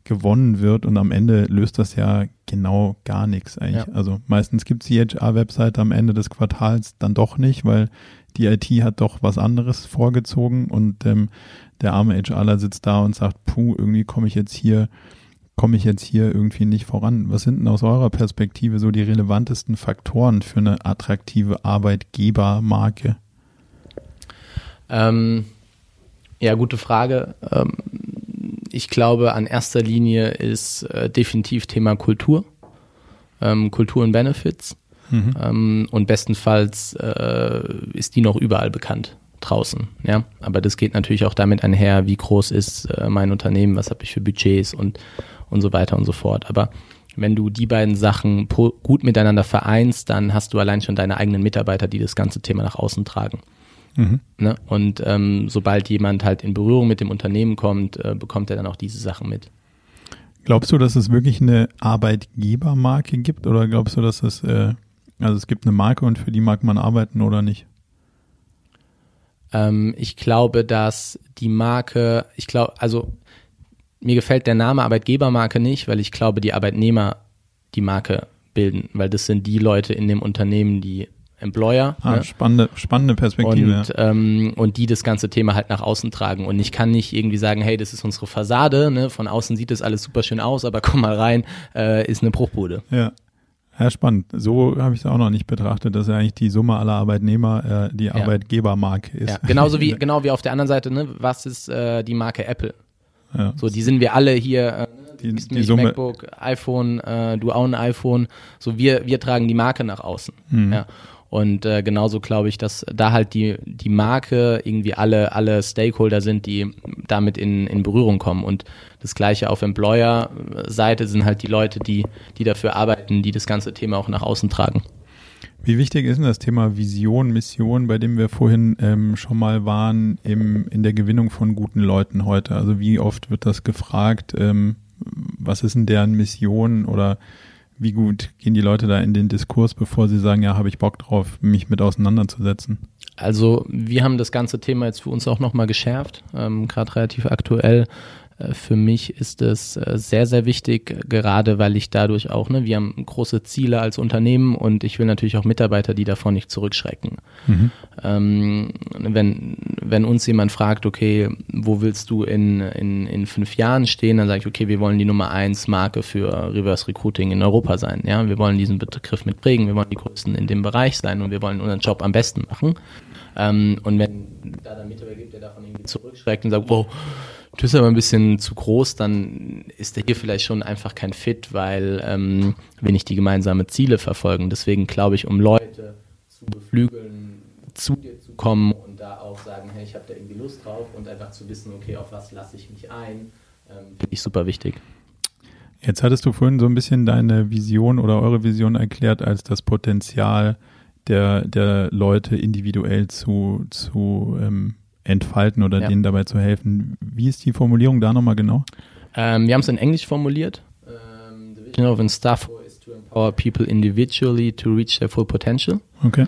gewonnen wird und am Ende löst das ja genau gar nichts eigentlich. Ja. Also meistens gibt es die HR-Webseite am Ende des Quartals dann doch nicht, weil die IT hat doch was anderes vorgezogen und ähm, der arme HRler sitzt da und sagt, puh, irgendwie komme ich jetzt hier, komme ich jetzt hier irgendwie nicht voran. Was sind denn aus eurer Perspektive so die relevantesten Faktoren für eine attraktive Arbeitgebermarke? Ähm, ja, gute Frage. Ähm, ich glaube, an erster Linie ist äh, definitiv Thema Kultur, ähm, Kultur und Benefits. Mhm. Ähm, und bestenfalls äh, ist die noch überall bekannt draußen. Ja, aber das geht natürlich auch damit einher, wie groß ist äh, mein Unternehmen, was habe ich für Budgets und und so weiter und so fort. Aber wenn du die beiden Sachen gut miteinander vereinst, dann hast du allein schon deine eigenen Mitarbeiter, die das ganze Thema nach außen tragen. Mhm. Ne? Und ähm, sobald jemand halt in Berührung mit dem Unternehmen kommt, äh, bekommt er dann auch diese Sachen mit. Glaubst du, dass es wirklich eine Arbeitgebermarke gibt oder glaubst du, dass es, äh, also es gibt eine Marke und für die mag man arbeiten oder nicht? Ähm, ich glaube, dass die Marke, ich glaube, also mir gefällt der Name Arbeitgebermarke nicht, weil ich glaube, die Arbeitnehmer die Marke bilden, weil das sind die Leute in dem Unternehmen, die Employer. Ah, ne? spannende, spannende Perspektive. Und, ähm, und die das ganze Thema halt nach außen tragen. Und ich kann nicht irgendwie sagen, hey, das ist unsere Fassade, ne? von außen sieht das alles super schön aus, aber komm mal rein, äh, ist eine Bruchbude. Ja. Ja, spannend. So habe ich es auch noch nicht betrachtet, dass ja eigentlich die Summe aller Arbeitnehmer äh, die ja. Arbeitgebermarke ist. Ja, genauso wie, genau wie auf der anderen Seite, ne? was ist äh, die Marke Apple? Ja. So, die sind wir alle hier, äh, die, die Summe. MacBook, iPhone, äh, du auch ein iPhone. So, wir, wir tragen die Marke nach außen. Mhm. Ja. Und äh, genauso glaube ich, dass da halt die, die Marke irgendwie alle, alle Stakeholder sind, die damit in, in Berührung kommen. Und das gleiche auf Employer-Seite sind halt die Leute, die, die dafür arbeiten, die das ganze Thema auch nach außen tragen. Wie wichtig ist denn das Thema Vision, Mission, bei dem wir vorhin ähm, schon mal waren, im, in der Gewinnung von guten Leuten heute? Also wie oft wird das gefragt? Ähm, was ist denn deren Mission oder wie gut gehen die Leute da in den Diskurs, bevor sie sagen, ja, habe ich Bock drauf, mich mit auseinanderzusetzen? Also wir haben das ganze Thema jetzt für uns auch nochmal geschärft, ähm, gerade relativ aktuell. Äh, für mich ist es äh, sehr, sehr wichtig, gerade weil ich dadurch auch, ne, wir haben große Ziele als Unternehmen und ich will natürlich auch Mitarbeiter, die davon nicht zurückschrecken. Mhm. Ähm, wenn, wenn uns jemand fragt, okay, wo willst du in, in, in fünf Jahren stehen, dann sage ich, okay, wir wollen die Nummer eins Marke für Reverse Recruiting in Europa sein. Ja, wir wollen diesen Begriff mitprägen, wir wollen die Größten in dem Bereich sein und wir wollen unseren Job am besten machen. Ähm, und wenn da dann Mitarbeiter gibt, der davon irgendwie zurückschreckt und sagt, wow, Du bist aber ein bisschen zu groß, dann ist der hier vielleicht schon einfach kein Fit, weil ähm, wir nicht die gemeinsamen Ziele verfolgen. Deswegen glaube ich, um Leute zu beflügeln, zu dir zu kommen und da auch sagen, hey, ich habe da irgendwie Lust drauf und einfach zu wissen, okay, auf was lasse ich mich ein, ähm, finde ich super wichtig. Jetzt hattest du vorhin so ein bisschen deine Vision oder eure Vision erklärt als das Potenzial der, der Leute individuell zu, zu ähm, entfalten oder ja. denen dabei zu helfen. Wie ist die Formulierung da nochmal genau? Ähm, wir haben es in Englisch formuliert. Um, the vision of Instafo is to empower people individually to reach their full potential. Okay.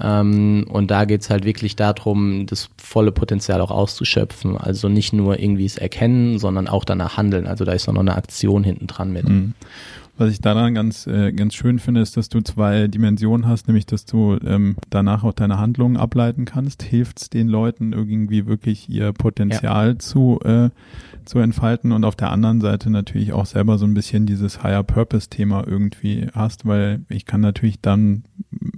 Ähm, und da geht es halt wirklich darum, das volle Potenzial auch auszuschöpfen. Also nicht nur irgendwie es erkennen, sondern auch danach handeln. Also da ist auch noch eine Aktion hinten dran mit. Mhm. Was ich daran ganz, äh, ganz schön finde, ist, dass du zwei Dimensionen hast, nämlich dass du ähm, danach auch deine Handlungen ableiten kannst. Hilft es den Leuten irgendwie wirklich ihr Potenzial ja. zu, äh, zu entfalten und auf der anderen Seite natürlich auch selber so ein bisschen dieses Higher Purpose Thema irgendwie hast, weil ich kann natürlich dann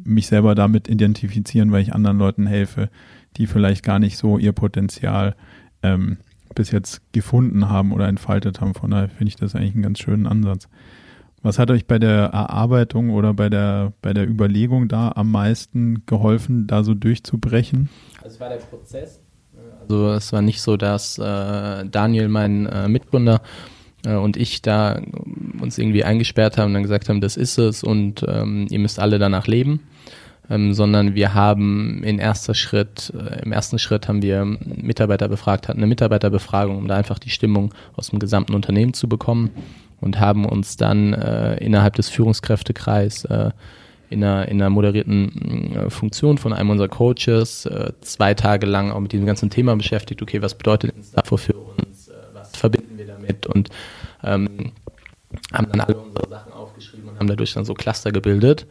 mich selber damit identifizieren, weil ich anderen Leuten helfe, die vielleicht gar nicht so ihr Potenzial ähm, bis jetzt gefunden haben oder entfaltet haben. Von daher finde ich das eigentlich einen ganz schönen Ansatz. Was hat euch bei der Erarbeitung oder bei der, bei der Überlegung da am meisten geholfen, da so durchzubrechen? Also es war der Prozess. Also es war nicht so, dass äh, Daniel, mein äh, Mitgründer, äh, und ich da uns irgendwie eingesperrt haben und dann gesagt haben, das ist es und ähm, ihr müsst alle danach leben. Ähm, sondern wir haben in erster Schritt, äh, im ersten Schritt haben wir Mitarbeiter befragt, hatten eine Mitarbeiterbefragung, um da einfach die Stimmung aus dem gesamten Unternehmen zu bekommen und haben uns dann äh, innerhalb des Führungskräftekreis äh, in, einer, in einer moderierten äh, Funktion von einem unserer Coaches äh, zwei Tage lang auch mit diesem ganzen Thema beschäftigt. Okay, was bedeutet davor für uns? Äh, was verbinden wir damit? Und ähm, haben dann alle unsere Sachen aufgeschrieben und haben dadurch dann so Cluster gebildet.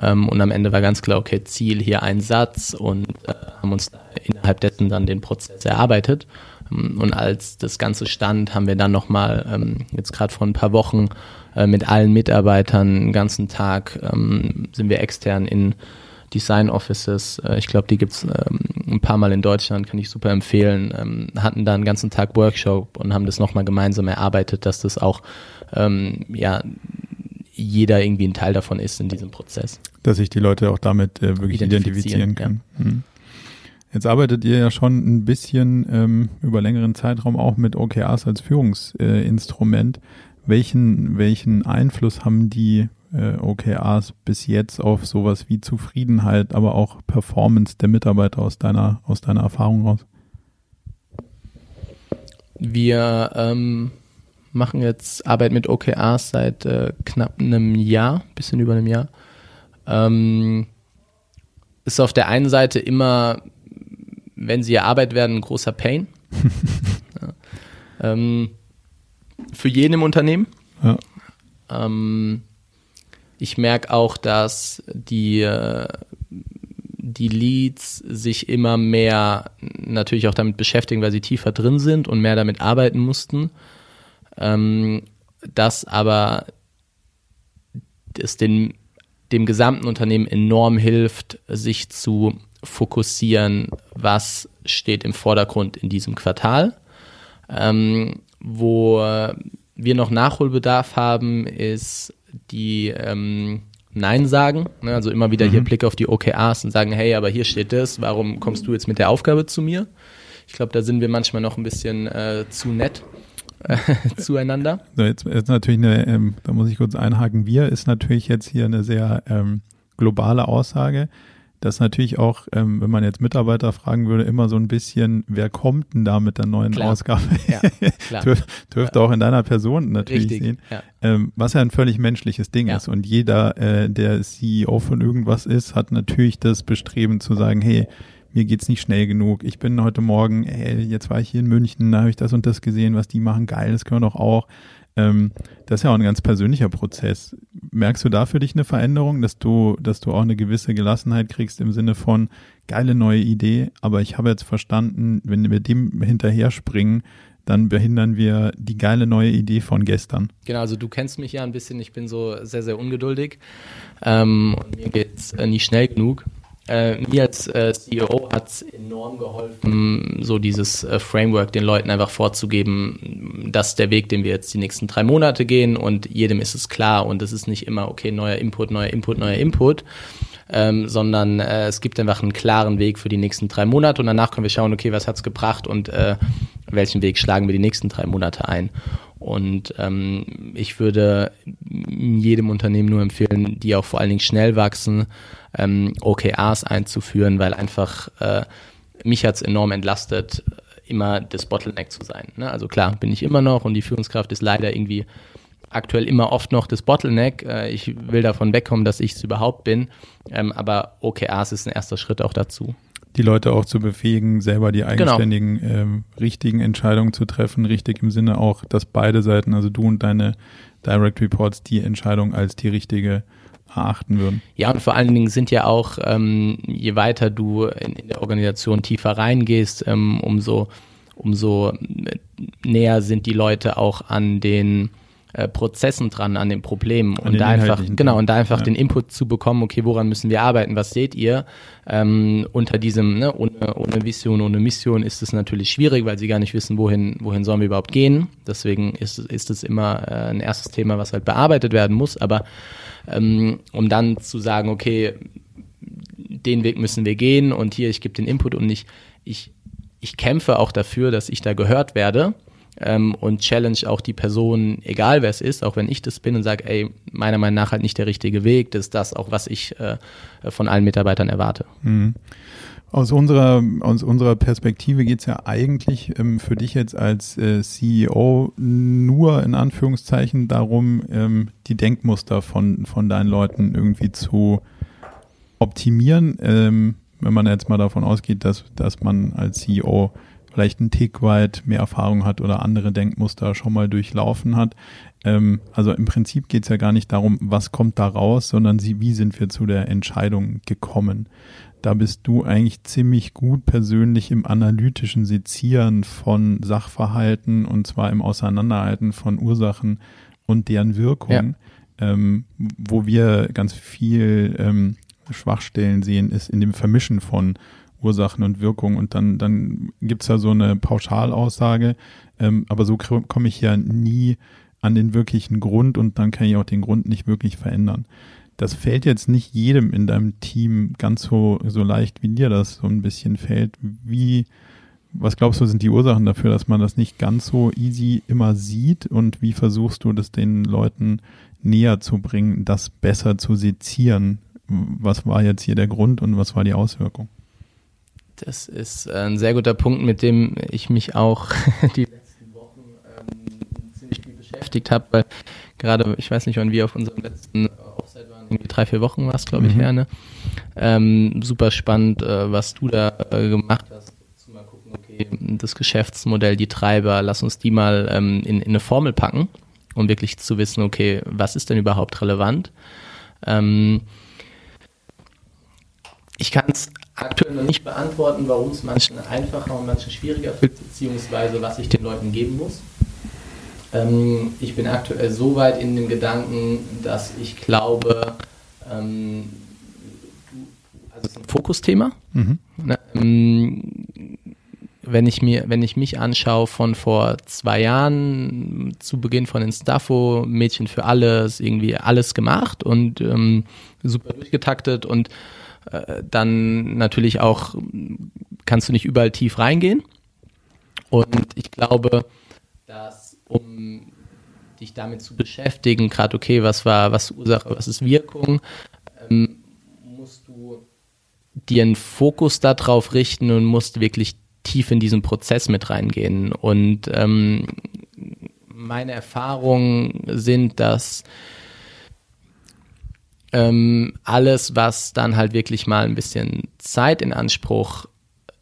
Ähm, und am Ende war ganz klar, okay, Ziel hier ein Satz und äh, haben uns innerhalb dessen dann den Prozess erarbeitet. Ähm, und als das Ganze stand, haben wir dann nochmal, ähm, jetzt gerade vor ein paar Wochen, äh, mit allen Mitarbeitern den ganzen Tag ähm, sind wir extern in Design Offices. Äh, ich glaube, die gibt's ähm, ein paar Mal in Deutschland, kann ich super empfehlen. Ähm, hatten da einen ganzen Tag Workshop und haben das nochmal gemeinsam erarbeitet, dass das auch ähm, ja jeder irgendwie ein Teil davon ist in diesem Prozess. Dass sich die Leute auch damit äh, wirklich identifizieren, identifizieren können. Ja. Mhm. Jetzt arbeitet ihr ja schon ein bisschen ähm, über längeren Zeitraum auch mit OKRs als Führungsinstrument. Äh, welchen, welchen Einfluss haben die äh, OKRs bis jetzt auf sowas wie Zufriedenheit, aber auch Performance der Mitarbeiter aus deiner, aus deiner Erfahrung raus? Wir ähm, machen jetzt Arbeit mit OKRs seit äh, knapp einem Jahr, bisschen über einem Jahr. Ähm, ist auf der einen Seite immer wenn sie erarbeitet werden, ein großer Pain. ja. ähm, für jeden im Unternehmen. Ja. Ähm, ich merke auch, dass die, äh, die Leads sich immer mehr natürlich auch damit beschäftigen, weil sie tiefer drin sind und mehr damit arbeiten mussten. Ähm, dass aber es den, dem gesamten Unternehmen enorm hilft, sich zu fokussieren, was steht im Vordergrund in diesem Quartal. Ähm, wo wir noch Nachholbedarf haben, ist die ähm, Nein sagen. Ne? Also immer wieder mhm. hier Blick auf die OKRs und sagen, hey, aber hier steht das, warum kommst du jetzt mit der Aufgabe zu mir? Ich glaube, da sind wir manchmal noch ein bisschen äh, zu nett. Äh, zueinander. So, jetzt ist natürlich eine, ähm, da muss ich kurz einhaken, wir ist natürlich jetzt hier eine sehr ähm, globale Aussage dass natürlich auch, ähm, wenn man jetzt Mitarbeiter fragen würde, immer so ein bisschen, wer kommt denn da mit der neuen klar. Ausgabe? Ja, Dürf, dürfte ja. auch in deiner Person natürlich Richtig, sehen. Ja. Ähm, was ja ein völlig menschliches Ding ist. Und jeder, äh, der CEO von irgendwas ist, hat natürlich das Bestreben zu sagen, hey, mir geht's nicht schnell genug. Ich bin heute Morgen, ey, jetzt war ich hier in München, da habe ich das und das gesehen, was die machen, geil, das können wir doch auch. Ähm, das ist ja auch ein ganz persönlicher Prozess. Merkst du da für dich eine Veränderung, dass du, dass du auch eine gewisse Gelassenheit kriegst im Sinne von geile neue Idee, aber ich habe jetzt verstanden, wenn wir dem hinterher springen, dann behindern wir die geile neue Idee von gestern. Genau, also du kennst mich ja ein bisschen, ich bin so sehr, sehr ungeduldig ähm, und mir geht's äh, nicht schnell genug. Äh, mir als äh, CEO hat es enorm geholfen, so dieses äh, Framework den Leuten einfach vorzugeben, dass der Weg, den wir jetzt die nächsten drei Monate gehen und jedem ist es klar und es ist nicht immer, okay, neuer Input, neuer Input, neuer Input, ähm, sondern äh, es gibt einfach einen klaren Weg für die nächsten drei Monate und danach können wir schauen, okay, was hat's gebracht und äh, welchen Weg schlagen wir die nächsten drei Monate ein. Und ähm, ich würde jedem Unternehmen nur empfehlen, die auch vor allen Dingen schnell wachsen, ähm, OKRs einzuführen, weil einfach äh, mich hat's enorm entlastet, immer das Bottleneck zu sein. Ne? Also klar, bin ich immer noch und die Führungskraft ist leider irgendwie aktuell immer oft noch das Bottleneck. Äh, ich will davon wegkommen, dass ich es überhaupt bin. Ähm, aber OKRs ist ein erster Schritt auch dazu. Die Leute auch zu befähigen, selber die genau. eigenständigen, genau. ähm, richtigen Entscheidungen zu treffen. Richtig im Sinne auch, dass beide Seiten, also du und deine Direct Reports, die Entscheidung als die richtige erachten würden. Ja, und vor allen Dingen sind ja auch, ähm, je weiter du in, in, der Organisation tiefer reingehst, ähm, umso, umso näher sind die Leute auch an den äh, Prozessen dran, an den Problemen an und da einfach genau und da einfach ja. den Input zu bekommen, okay, woran müssen wir arbeiten, was seht ihr? Ähm, unter diesem, ne, ohne, ohne Vision, ohne Mission ist es natürlich schwierig, weil sie gar nicht wissen, wohin, wohin sollen wir überhaupt gehen. Deswegen ist, ist es immer äh, ein erstes Thema, was halt bearbeitet werden muss. Aber ähm, um dann zu sagen, okay, den Weg müssen wir gehen und hier, ich gebe den Input und ich, ich, ich kämpfe auch dafür, dass ich da gehört werde ähm, und challenge auch die Person, egal wer es ist, auch wenn ich das bin und sage, ey, meiner Meinung nach halt nicht der richtige Weg, das ist das auch, was ich äh, von allen Mitarbeitern erwarte. Mhm. Aus unserer, aus unserer Perspektive geht's ja eigentlich ähm, für dich jetzt als äh, CEO nur in Anführungszeichen darum, ähm, die Denkmuster von, von deinen Leuten irgendwie zu optimieren. Ähm, wenn man jetzt mal davon ausgeht, dass, dass man als CEO vielleicht einen Tick weit mehr Erfahrung hat oder andere Denkmuster schon mal durchlaufen hat. Ähm, also im Prinzip geht es ja gar nicht darum, was kommt da raus, sondern sie, wie sind wir zu der Entscheidung gekommen. Da bist du eigentlich ziemlich gut persönlich im analytischen Sezieren von Sachverhalten und zwar im Auseinanderhalten von Ursachen und deren Wirkung. Ja. Ähm, wo wir ganz viel ähm, Schwachstellen sehen, ist in dem Vermischen von Ursachen und Wirkung und dann, dann gibt's da so eine Pauschalaussage, ähm, aber so komme ich ja nie an den wirklichen Grund und dann kann ich auch den Grund nicht wirklich verändern. Das fällt jetzt nicht jedem in deinem Team ganz so, so leicht, wie dir das so ein bisschen fällt. Wie, was glaubst du, sind die Ursachen dafür, dass man das nicht ganz so easy immer sieht und wie versuchst du das den Leuten näher zu bringen, das besser zu sezieren? Was war jetzt hier der Grund und was war die Auswirkung? Das ist ein sehr guter Punkt, mit dem ich mich auch die letzten Wochen ähm, ziemlich viel beschäftigt habe, weil gerade, ich weiß nicht, wann wir auf unserem letzten Offside waren, irgendwie drei, vier Wochen war es, glaube ich, mhm. her, ne? Ähm, super spannend, äh, was du da äh, gemacht hast. Zu mal gucken, okay, das Geschäftsmodell, die Treiber, lass uns die mal ähm, in, in eine Formel packen, um wirklich zu wissen, okay, was ist denn überhaupt relevant? Ähm, ich kann es aktuell noch nicht beantworten, warum es manchen einfacher und manchen schwieriger fällt, beziehungsweise was ich den Leuten geben muss. Ähm, ich bin aktuell so weit in dem Gedanken, dass ich glaube, ähm, also es ist ein Fokusthema. Mhm. Ne, ähm, wenn ich mir, wenn ich mich anschaue von vor zwei Jahren zu Beginn von Instafo, Mädchen für alles, irgendwie alles gemacht und ähm, super durchgetaktet und dann natürlich auch kannst du nicht überall tief reingehen. Und ich glaube, dass um dich damit zu beschäftigen, gerade okay, was war, was Ursache, was ist Wirkung, ähm, musst du dir einen Fokus darauf richten und musst wirklich tief in diesen Prozess mit reingehen. Und ähm, meine Erfahrungen sind, dass ähm, alles, was dann halt wirklich mal ein bisschen Zeit in Anspruch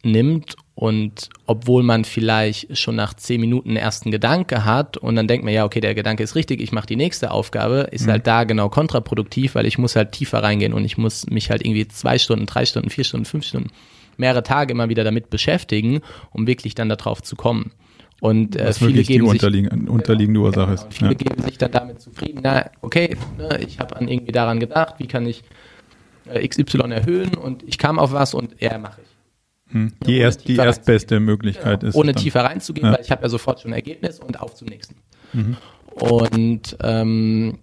nimmt und obwohl man vielleicht schon nach zehn Minuten einen ersten Gedanke hat und dann denkt man, ja, okay, der Gedanke ist richtig, ich mache die nächste Aufgabe, ist mhm. halt da genau kontraproduktiv, weil ich muss halt tiefer reingehen und ich muss mich halt irgendwie zwei Stunden, drei Stunden, vier Stunden, fünf Stunden, mehrere Tage immer wieder damit beschäftigen, um wirklich dann darauf zu kommen. Und äh, viele geben die unterliegen, sich, unterliegende genau, Ursache ist. Viele ja. geben sich dann damit zufrieden. Na, okay, ne, ich habe an irgendwie daran gedacht, wie kann ich äh, XY erhöhen und ich kam auf was und er mache ich. Hm. Die, erst, die erstbeste Möglichkeit genau. ist. Ohne tiefer reinzugehen, ja. weil ich habe ja sofort schon ein Ergebnis und auf zum nächsten. Mhm. Und ähm,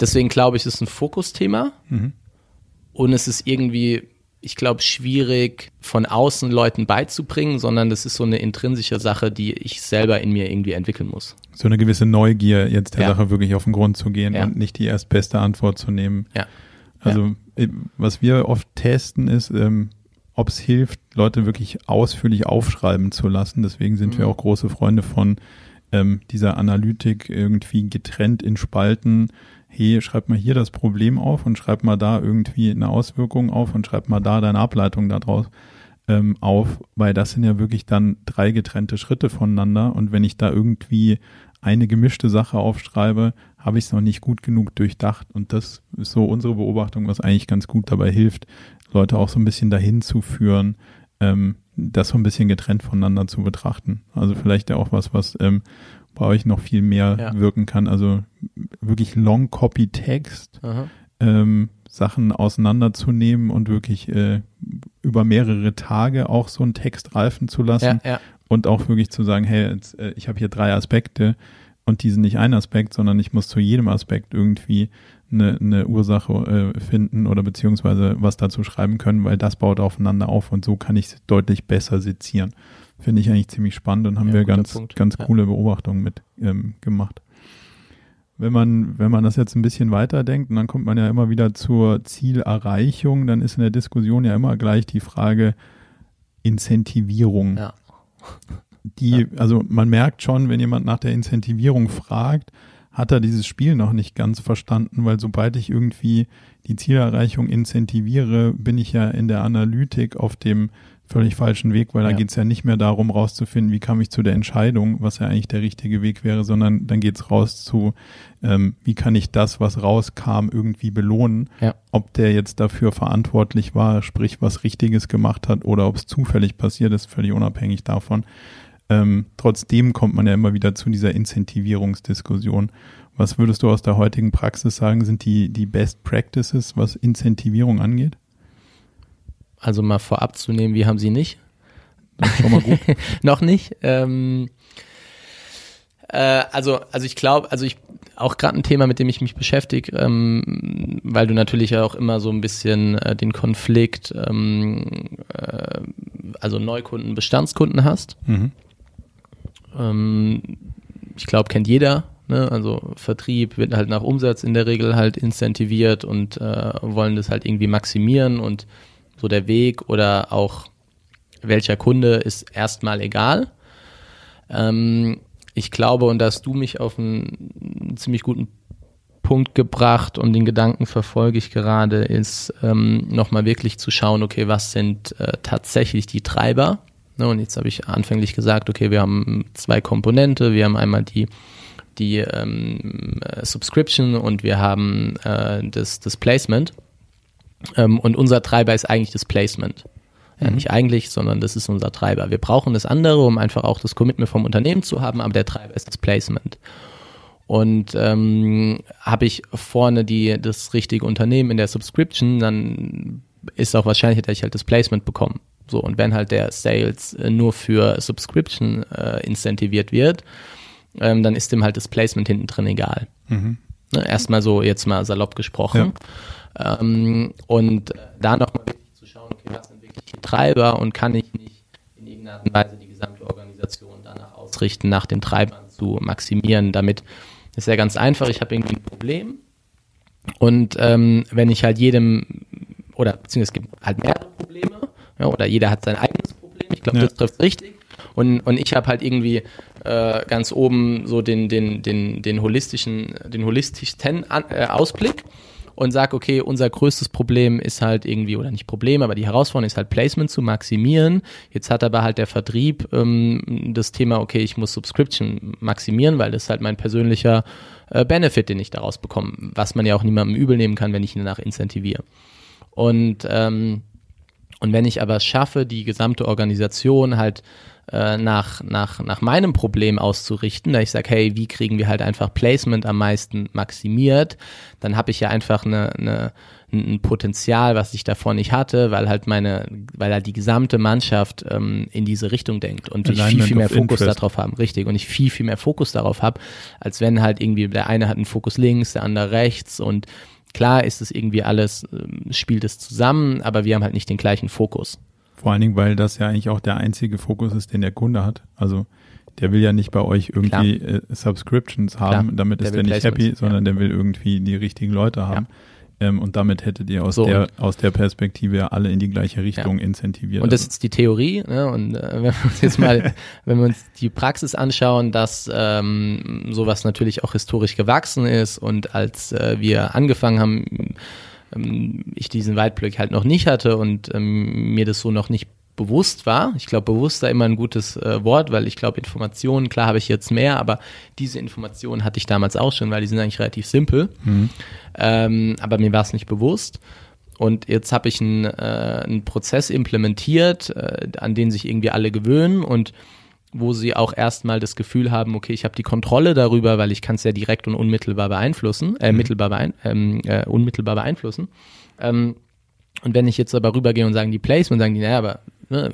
deswegen glaube ich, es ist ein Fokusthema. Mhm. Und es ist irgendwie, ich glaube, schwierig von außen Leuten beizubringen, sondern das ist so eine intrinsische Sache, die ich selber in mir irgendwie entwickeln muss. So eine gewisse Neugier, jetzt der ja. Sache wirklich auf den Grund zu gehen ja. und nicht die erstbeste Antwort zu nehmen. Ja. Also, ja. was wir oft testen, ist, ähm, ob es hilft, Leute wirklich ausführlich aufschreiben zu lassen. Deswegen sind mhm. wir auch große Freunde von ähm, dieser Analytik irgendwie getrennt in Spalten. Hey, schreib mal hier das Problem auf und schreib mal da irgendwie eine Auswirkung auf und schreib mal da deine Ableitung daraus ähm, auf, weil das sind ja wirklich dann drei getrennte Schritte voneinander und wenn ich da irgendwie eine gemischte Sache aufschreibe, habe ich es noch nicht gut genug durchdacht und das ist so unsere Beobachtung, was eigentlich ganz gut dabei hilft, Leute auch so ein bisschen dahin zu führen, ähm, das so ein bisschen getrennt voneinander zu betrachten. Also vielleicht ja auch was, was ähm, bei euch noch viel mehr ja. wirken kann. Also wirklich Long Copy Text, ähm, Sachen auseinanderzunehmen und wirklich äh, über mehrere Tage auch so einen Text reifen zu lassen ja, ja. und auch wirklich zu sagen, hey, jetzt, äh, ich habe hier drei Aspekte und die sind nicht ein Aspekt, sondern ich muss zu jedem Aspekt irgendwie eine, eine Ursache äh, finden oder beziehungsweise was dazu schreiben können, weil das baut aufeinander auf und so kann ich es deutlich besser sezieren. Finde ich eigentlich ziemlich spannend und haben ja, wir ganz, Punkt. ganz coole Beobachtungen mit ähm, gemacht. Wenn man, wenn man das jetzt ein bisschen weiterdenkt, und dann kommt man ja immer wieder zur Zielerreichung, dann ist in der Diskussion ja immer gleich die Frage Incentivierung. Ja. Die, also man merkt schon, wenn jemand nach der Incentivierung fragt, hat er dieses Spiel noch nicht ganz verstanden, weil sobald ich irgendwie die Zielerreichung incentiviere, bin ich ja in der Analytik auf dem völlig falschen Weg, weil ja. da geht es ja nicht mehr darum, rauszufinden, wie kam ich zu der Entscheidung, was ja eigentlich der richtige Weg wäre, sondern dann geht es raus zu, ähm, wie kann ich das, was rauskam, irgendwie belohnen. Ja. Ob der jetzt dafür verantwortlich war, sprich was Richtiges gemacht hat oder ob es zufällig passiert ist, völlig unabhängig davon. Ähm, trotzdem kommt man ja immer wieder zu dieser Incentivierungsdiskussion. Was würdest du aus der heutigen Praxis sagen, sind die, die Best Practices, was Incentivierung angeht? Also mal vorab zu nehmen, wir haben sie nicht. Noch nicht. Ähm, äh, also, also ich glaube, also ich auch gerade ein Thema, mit dem ich mich beschäftige, ähm, weil du natürlich ja auch immer so ein bisschen äh, den Konflikt, ähm, äh, also Neukunden, Bestandskunden hast. Mhm. Ähm, ich glaube, kennt jeder. Ne? Also Vertrieb wird halt nach Umsatz in der Regel halt incentiviert und äh, wollen das halt irgendwie maximieren und so der Weg oder auch welcher Kunde ist erstmal egal. Ähm, ich glaube, und da hast du mich auf einen ziemlich guten Punkt gebracht und den Gedanken verfolge ich gerade, ist ähm, nochmal wirklich zu schauen, okay, was sind äh, tatsächlich die Treiber Ne, und jetzt habe ich anfänglich gesagt, okay, wir haben zwei Komponente. Wir haben einmal die, die ähm, äh, Subscription und wir haben äh, das, das Placement. Ähm, und unser Treiber ist eigentlich das Placement. Ja, mhm. nicht eigentlich, sondern das ist unser Treiber. Wir brauchen das andere, um einfach auch das Commitment vom Unternehmen zu haben, aber der Treiber ist das Placement. Und ähm, habe ich vorne die, das richtige Unternehmen in der Subscription, dann ist auch wahrscheinlich, dass ich halt das Placement bekomme. So, und wenn halt der Sales äh, nur für Subscription äh, incentiviert wird, ähm, dann ist dem halt das Placement hinten drin egal. Mhm. Ne, erstmal so jetzt mal salopp gesprochen. Ja. Ähm, und da nochmal wirklich zu schauen, okay, was sind wirklich die Treiber und kann ich nicht in irgendeiner Art und Weise die gesamte Organisation danach ausrichten, nach den Treibern zu maximieren. Damit ist ja ganz einfach, ich habe irgendwie ein Problem und ähm, wenn ich halt jedem, oder beziehungsweise es gibt halt mehrere Probleme, ja, oder jeder hat sein eigenes Problem. Ich glaube, ja. das trifft richtig. Und, und ich habe halt irgendwie äh, ganz oben so den, den, den, den holistischen, den holistischsten An äh, Ausblick und sage, okay, unser größtes Problem ist halt irgendwie, oder nicht Problem, aber die Herausforderung ist halt Placement zu maximieren. Jetzt hat aber halt der Vertrieb ähm, das Thema, okay, ich muss Subscription maximieren, weil das ist halt mein persönlicher äh, Benefit, den ich daraus bekomme, was man ja auch niemandem übel nehmen kann, wenn ich ihn danach incentiviere. Und ähm, Und wenn ich aber es schaffe, die gesamte Organisation halt äh, nach, nach, nach meinem Problem auszurichten, da ich sage, hey, wie kriegen wir halt einfach Placement am meisten maximiert, dann habe ich ja einfach eine, eine, ein Potenzial, was ich davor nicht hatte, weil halt meine, weil halt die gesamte Mannschaft ähm, in diese Richtung denkt und ich viel, viel mehr Fokus interest. darauf haben, richtig, und ich viel, viel mehr Fokus darauf habe, als wenn halt irgendwie der eine hat einen Fokus links, der andere rechts und klar ist es irgendwie alles, äh, spielt es zusammen, aber wir haben halt nicht den gleichen Fokus. Vor allen Dingen, weil das ja eigentlich auch der einzige Fokus ist, den der Kunde hat. Also der will ja nicht bei euch irgendwie äh, Subscriptions haben, Klar, damit ist der nicht happy, sondern ja. der will irgendwie die richtigen Leute haben. Ja. Ähm, und damit hättet ihr aus, so, der, aus der Perspektive ja alle in die gleiche Richtung ja. incentiviert. Und das ist die Theorie. Ne? Und äh, wenn wir uns jetzt mal, wenn wir uns die Praxis anschauen, dass ähm, sowas natürlich auch historisch gewachsen ist und als äh, wir angefangen haben, ähm, ich diesen Weitblick halt noch nicht hatte und ähm, mir das so noch nicht bewusst war. Ich glaube, bewusst da immer ein gutes äh, Wort, weil ich glaube, Informationen, klar habe ich jetzt mehr, aber diese Informationen hatte ich damals auch schon, weil die sind eigentlich relativ simpel. Mhm. Ähm, aber mir war es nicht bewusst. Und jetzt habe ich einen, äh, einen Prozess implementiert, äh, an den sich irgendwie alle gewöhnen und wo sie auch erstmal das Gefühl haben, okay, ich habe die Kontrolle darüber, weil ich kann es ja direkt und unmittelbar beeinflussen, äh, mhm. mittelbar beein ähm, äh, unmittelbar beeinflussen. Ähm, und wenn ich jetzt aber rübergehe und sagen die Placement, sagen die, naja, aber ne,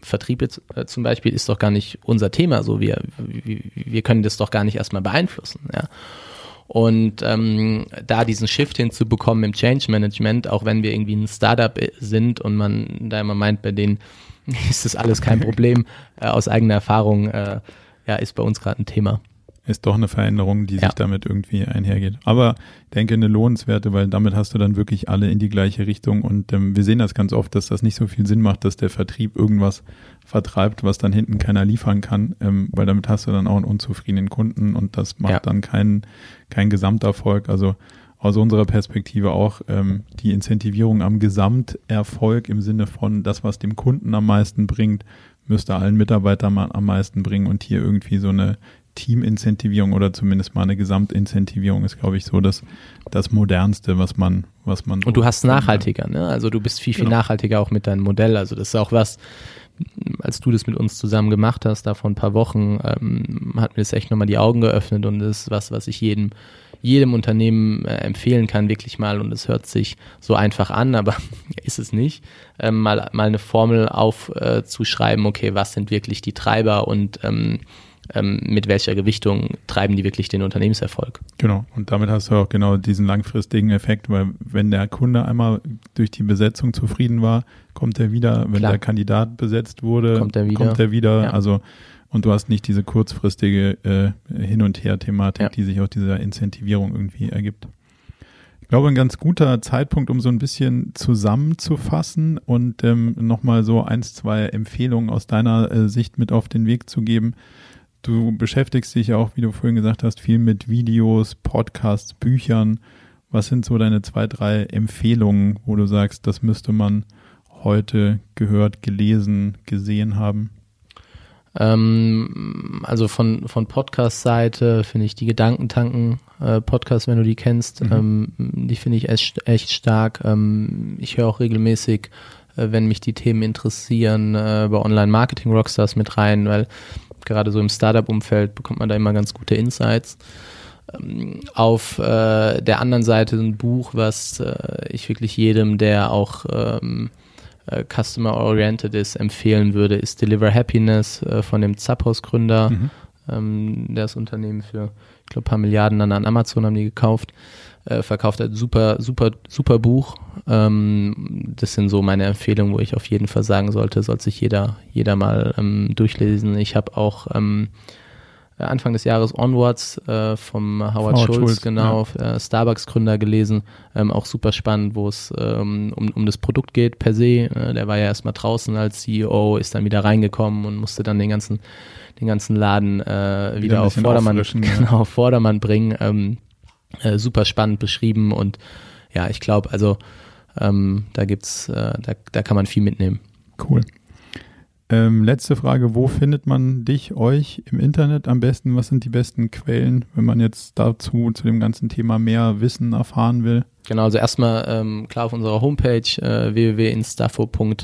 Vertrieb jetzt äh, zum Beispiel ist doch gar nicht unser Thema, so wir, wir, wir können das doch gar nicht erstmal beeinflussen, ja. Und ähm, da diesen Shift hinzubekommen im Change Management, auch wenn wir irgendwie ein Startup sind und man da immer meint, bei denen ist das alles kein Problem. äh, aus eigener Erfahrung äh, ja, ist bei uns gerade ein Thema. Ist doch eine Veränderung, die ja. sich damit irgendwie einhergeht. Aber ich denke eine lohnenswerte, weil damit hast du dann wirklich alle in die gleiche Richtung. Und ähm, wir sehen das ganz oft, dass das nicht so viel Sinn macht, dass der Vertrieb irgendwas vertreibt, was dann hinten keiner liefern kann, ähm, weil damit hast du dann auch einen unzufriedenen Kunden und das macht ja. dann keinen kein Gesamterfolg. Also aus unserer Perspektive auch ähm, die Incentivierung am Gesamterfolg im Sinne von das, was dem Kunden am meisten bringt, müsste allen Mitarbeitern am meisten bringen und hier irgendwie so eine Teamincentivierung oder zumindest mal eine Gesamtincentivierung ist, glaube ich, so das, das modernste, was man, was man. Und du hast nachhaltiger, ne? Also du bist viel, viel genau. nachhaltiger auch mit deinem Modell. Also das ist auch was, als du das mit uns zusammen gemacht hast, da vor ein paar Wochen, ähm, hat mir das echt nochmal die Augen geöffnet und das ist was, was ich jedem jedem Unternehmen äh, empfehlen kann, wirklich mal, und es hört sich so einfach an, aber ist es nicht, ähm, mal, mal eine Formel aufzuschreiben, äh, okay, was sind wirklich die Treiber und ähm, ähm, mit welcher Gewichtung treiben die wirklich den Unternehmenserfolg. Genau, und damit hast du auch genau diesen langfristigen Effekt, weil wenn der Kunde einmal durch die Besetzung zufrieden war, kommt er wieder, wenn Klar. der Kandidat besetzt wurde, kommt er wieder. Kommt er wieder. Ja. Also und du hast nicht diese kurzfristige äh, Hin- und Her-Thematik, ja. die sich aus dieser Incentivierung irgendwie ergibt. Ich glaube, ein ganz guter Zeitpunkt, um so ein bisschen zusammenzufassen und ähm, nochmal so eins, zwei Empfehlungen aus deiner äh, Sicht mit auf den Weg zu geben. Du beschäftigst dich ja auch, wie du vorhin gesagt hast, viel mit Videos, Podcasts, Büchern. Was sind so deine zwei, drei Empfehlungen, wo du sagst, das müsste man heute gehört, gelesen, gesehen haben? Ähm, also von, von Podcast-Seite finde ich die Gedankentanken äh, wenn du die kennst, mhm. ähm, die finde ich echt, echt stark. Ähm, ich höre auch regelmäßig, äh, wenn mich die Themen interessieren, äh, bei Online-Marketing-Rockstars mit rein, weil gerade so im Startup-Umfeld bekommt man da immer ganz gute Insights. Ähm, auf äh, der anderen Seite ein Buch, was äh, ich wirklich jedem, der auch ähm, äh, Customer-Oriented ist, empfehlen würde, ist Deliver Happiness äh, von dem Zapphaus-Gründer. Mhm. Ähm, der das Unternehmen für, ich glaube, paar Milliarden dann an Amazon haben die gekauft. Äh, verkauft hat super, super, super Buch. Ähm, das sind so meine Empfehlungen, wo ich auf jeden Fall sagen sollte, sollte sich jeder, jeder mal ähm, durchlesen. Ich habe auch ähm, äh, Anfang des Jahres Onwards äh, vom Howard, Howard Schulz, Schulz, genau, ja. äh, Starbucks-Gründer gelesen. Ähm, auch super spannend, wo es ähm, um, um das Produkt geht per se. Äh, der war ja erstmal draußen als CEO, ist dann wieder reingekommen und musste dann den ganzen, den ganzen Laden äh, wieder, wieder auf Vordermann, genau, auf Vordermann bringen. Ähm, äh, super spannend beschrieben und ja, ich glaube, also ähm, da gibt's, äh, da, da kann man viel mitnehmen. Cool. Ähm, letzte Frage, wo findet man dich, euch im Internet am besten? Was sind die besten Quellen, wenn man jetzt dazu, zu dem ganzen Thema mehr Wissen erfahren will? Genau, also erstmal ähm, klar auf unserer Homepage äh, www.instafo.com.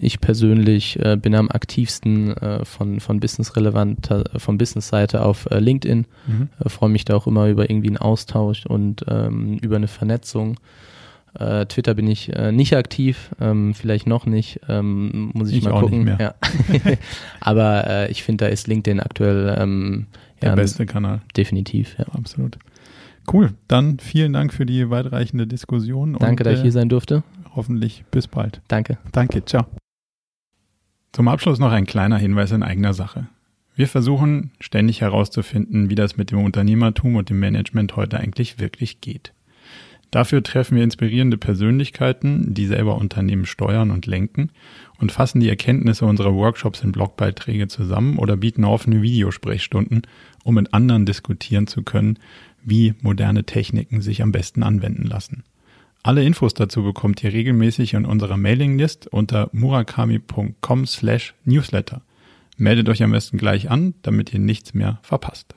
Ich persönlich äh, bin am aktivsten äh, von, von Business-relevant, äh, von Business-Seite auf äh, LinkedIn. Mhm. Äh, Freue mich da auch immer über irgendwie einen Austausch und ähm, über eine Vernetzung. Äh, Twitter bin ich nicht aktiv, ähm, vielleicht noch nicht, ähm, muss ich, Ich mal auch gucken. nicht mehr. Ja. Aber ich finde, da ist LinkedIn aktuell ähm, Der ja, beste Kanal. definitiv. Ja. Absolut. Cool. Dann vielen Dank für die weitreichende Diskussion. Danke, und, dass ich hier sein durfte. Hoffentlich bis bald. Danke. Danke, ciao. Zum Abschluss noch ein kleiner Hinweis in eigener Sache. Wir versuchen ständig herauszufinden, wie das mit dem Unternehmertum und dem Management heute eigentlich wirklich geht. Dafür treffen wir inspirierende Persönlichkeiten, die selber Unternehmen steuern und lenken und fassen die Erkenntnisse unserer Workshops in Blogbeiträge zusammen oder bieten offene Videosprechstunden, um mit anderen diskutieren zu können, wie moderne Techniken sich am besten anwenden lassen. Alle Infos dazu bekommt ihr regelmäßig in unserer Mailinglist unter murakami.com slash newsletter. Meldet euch am besten gleich an, damit ihr nichts mehr verpasst.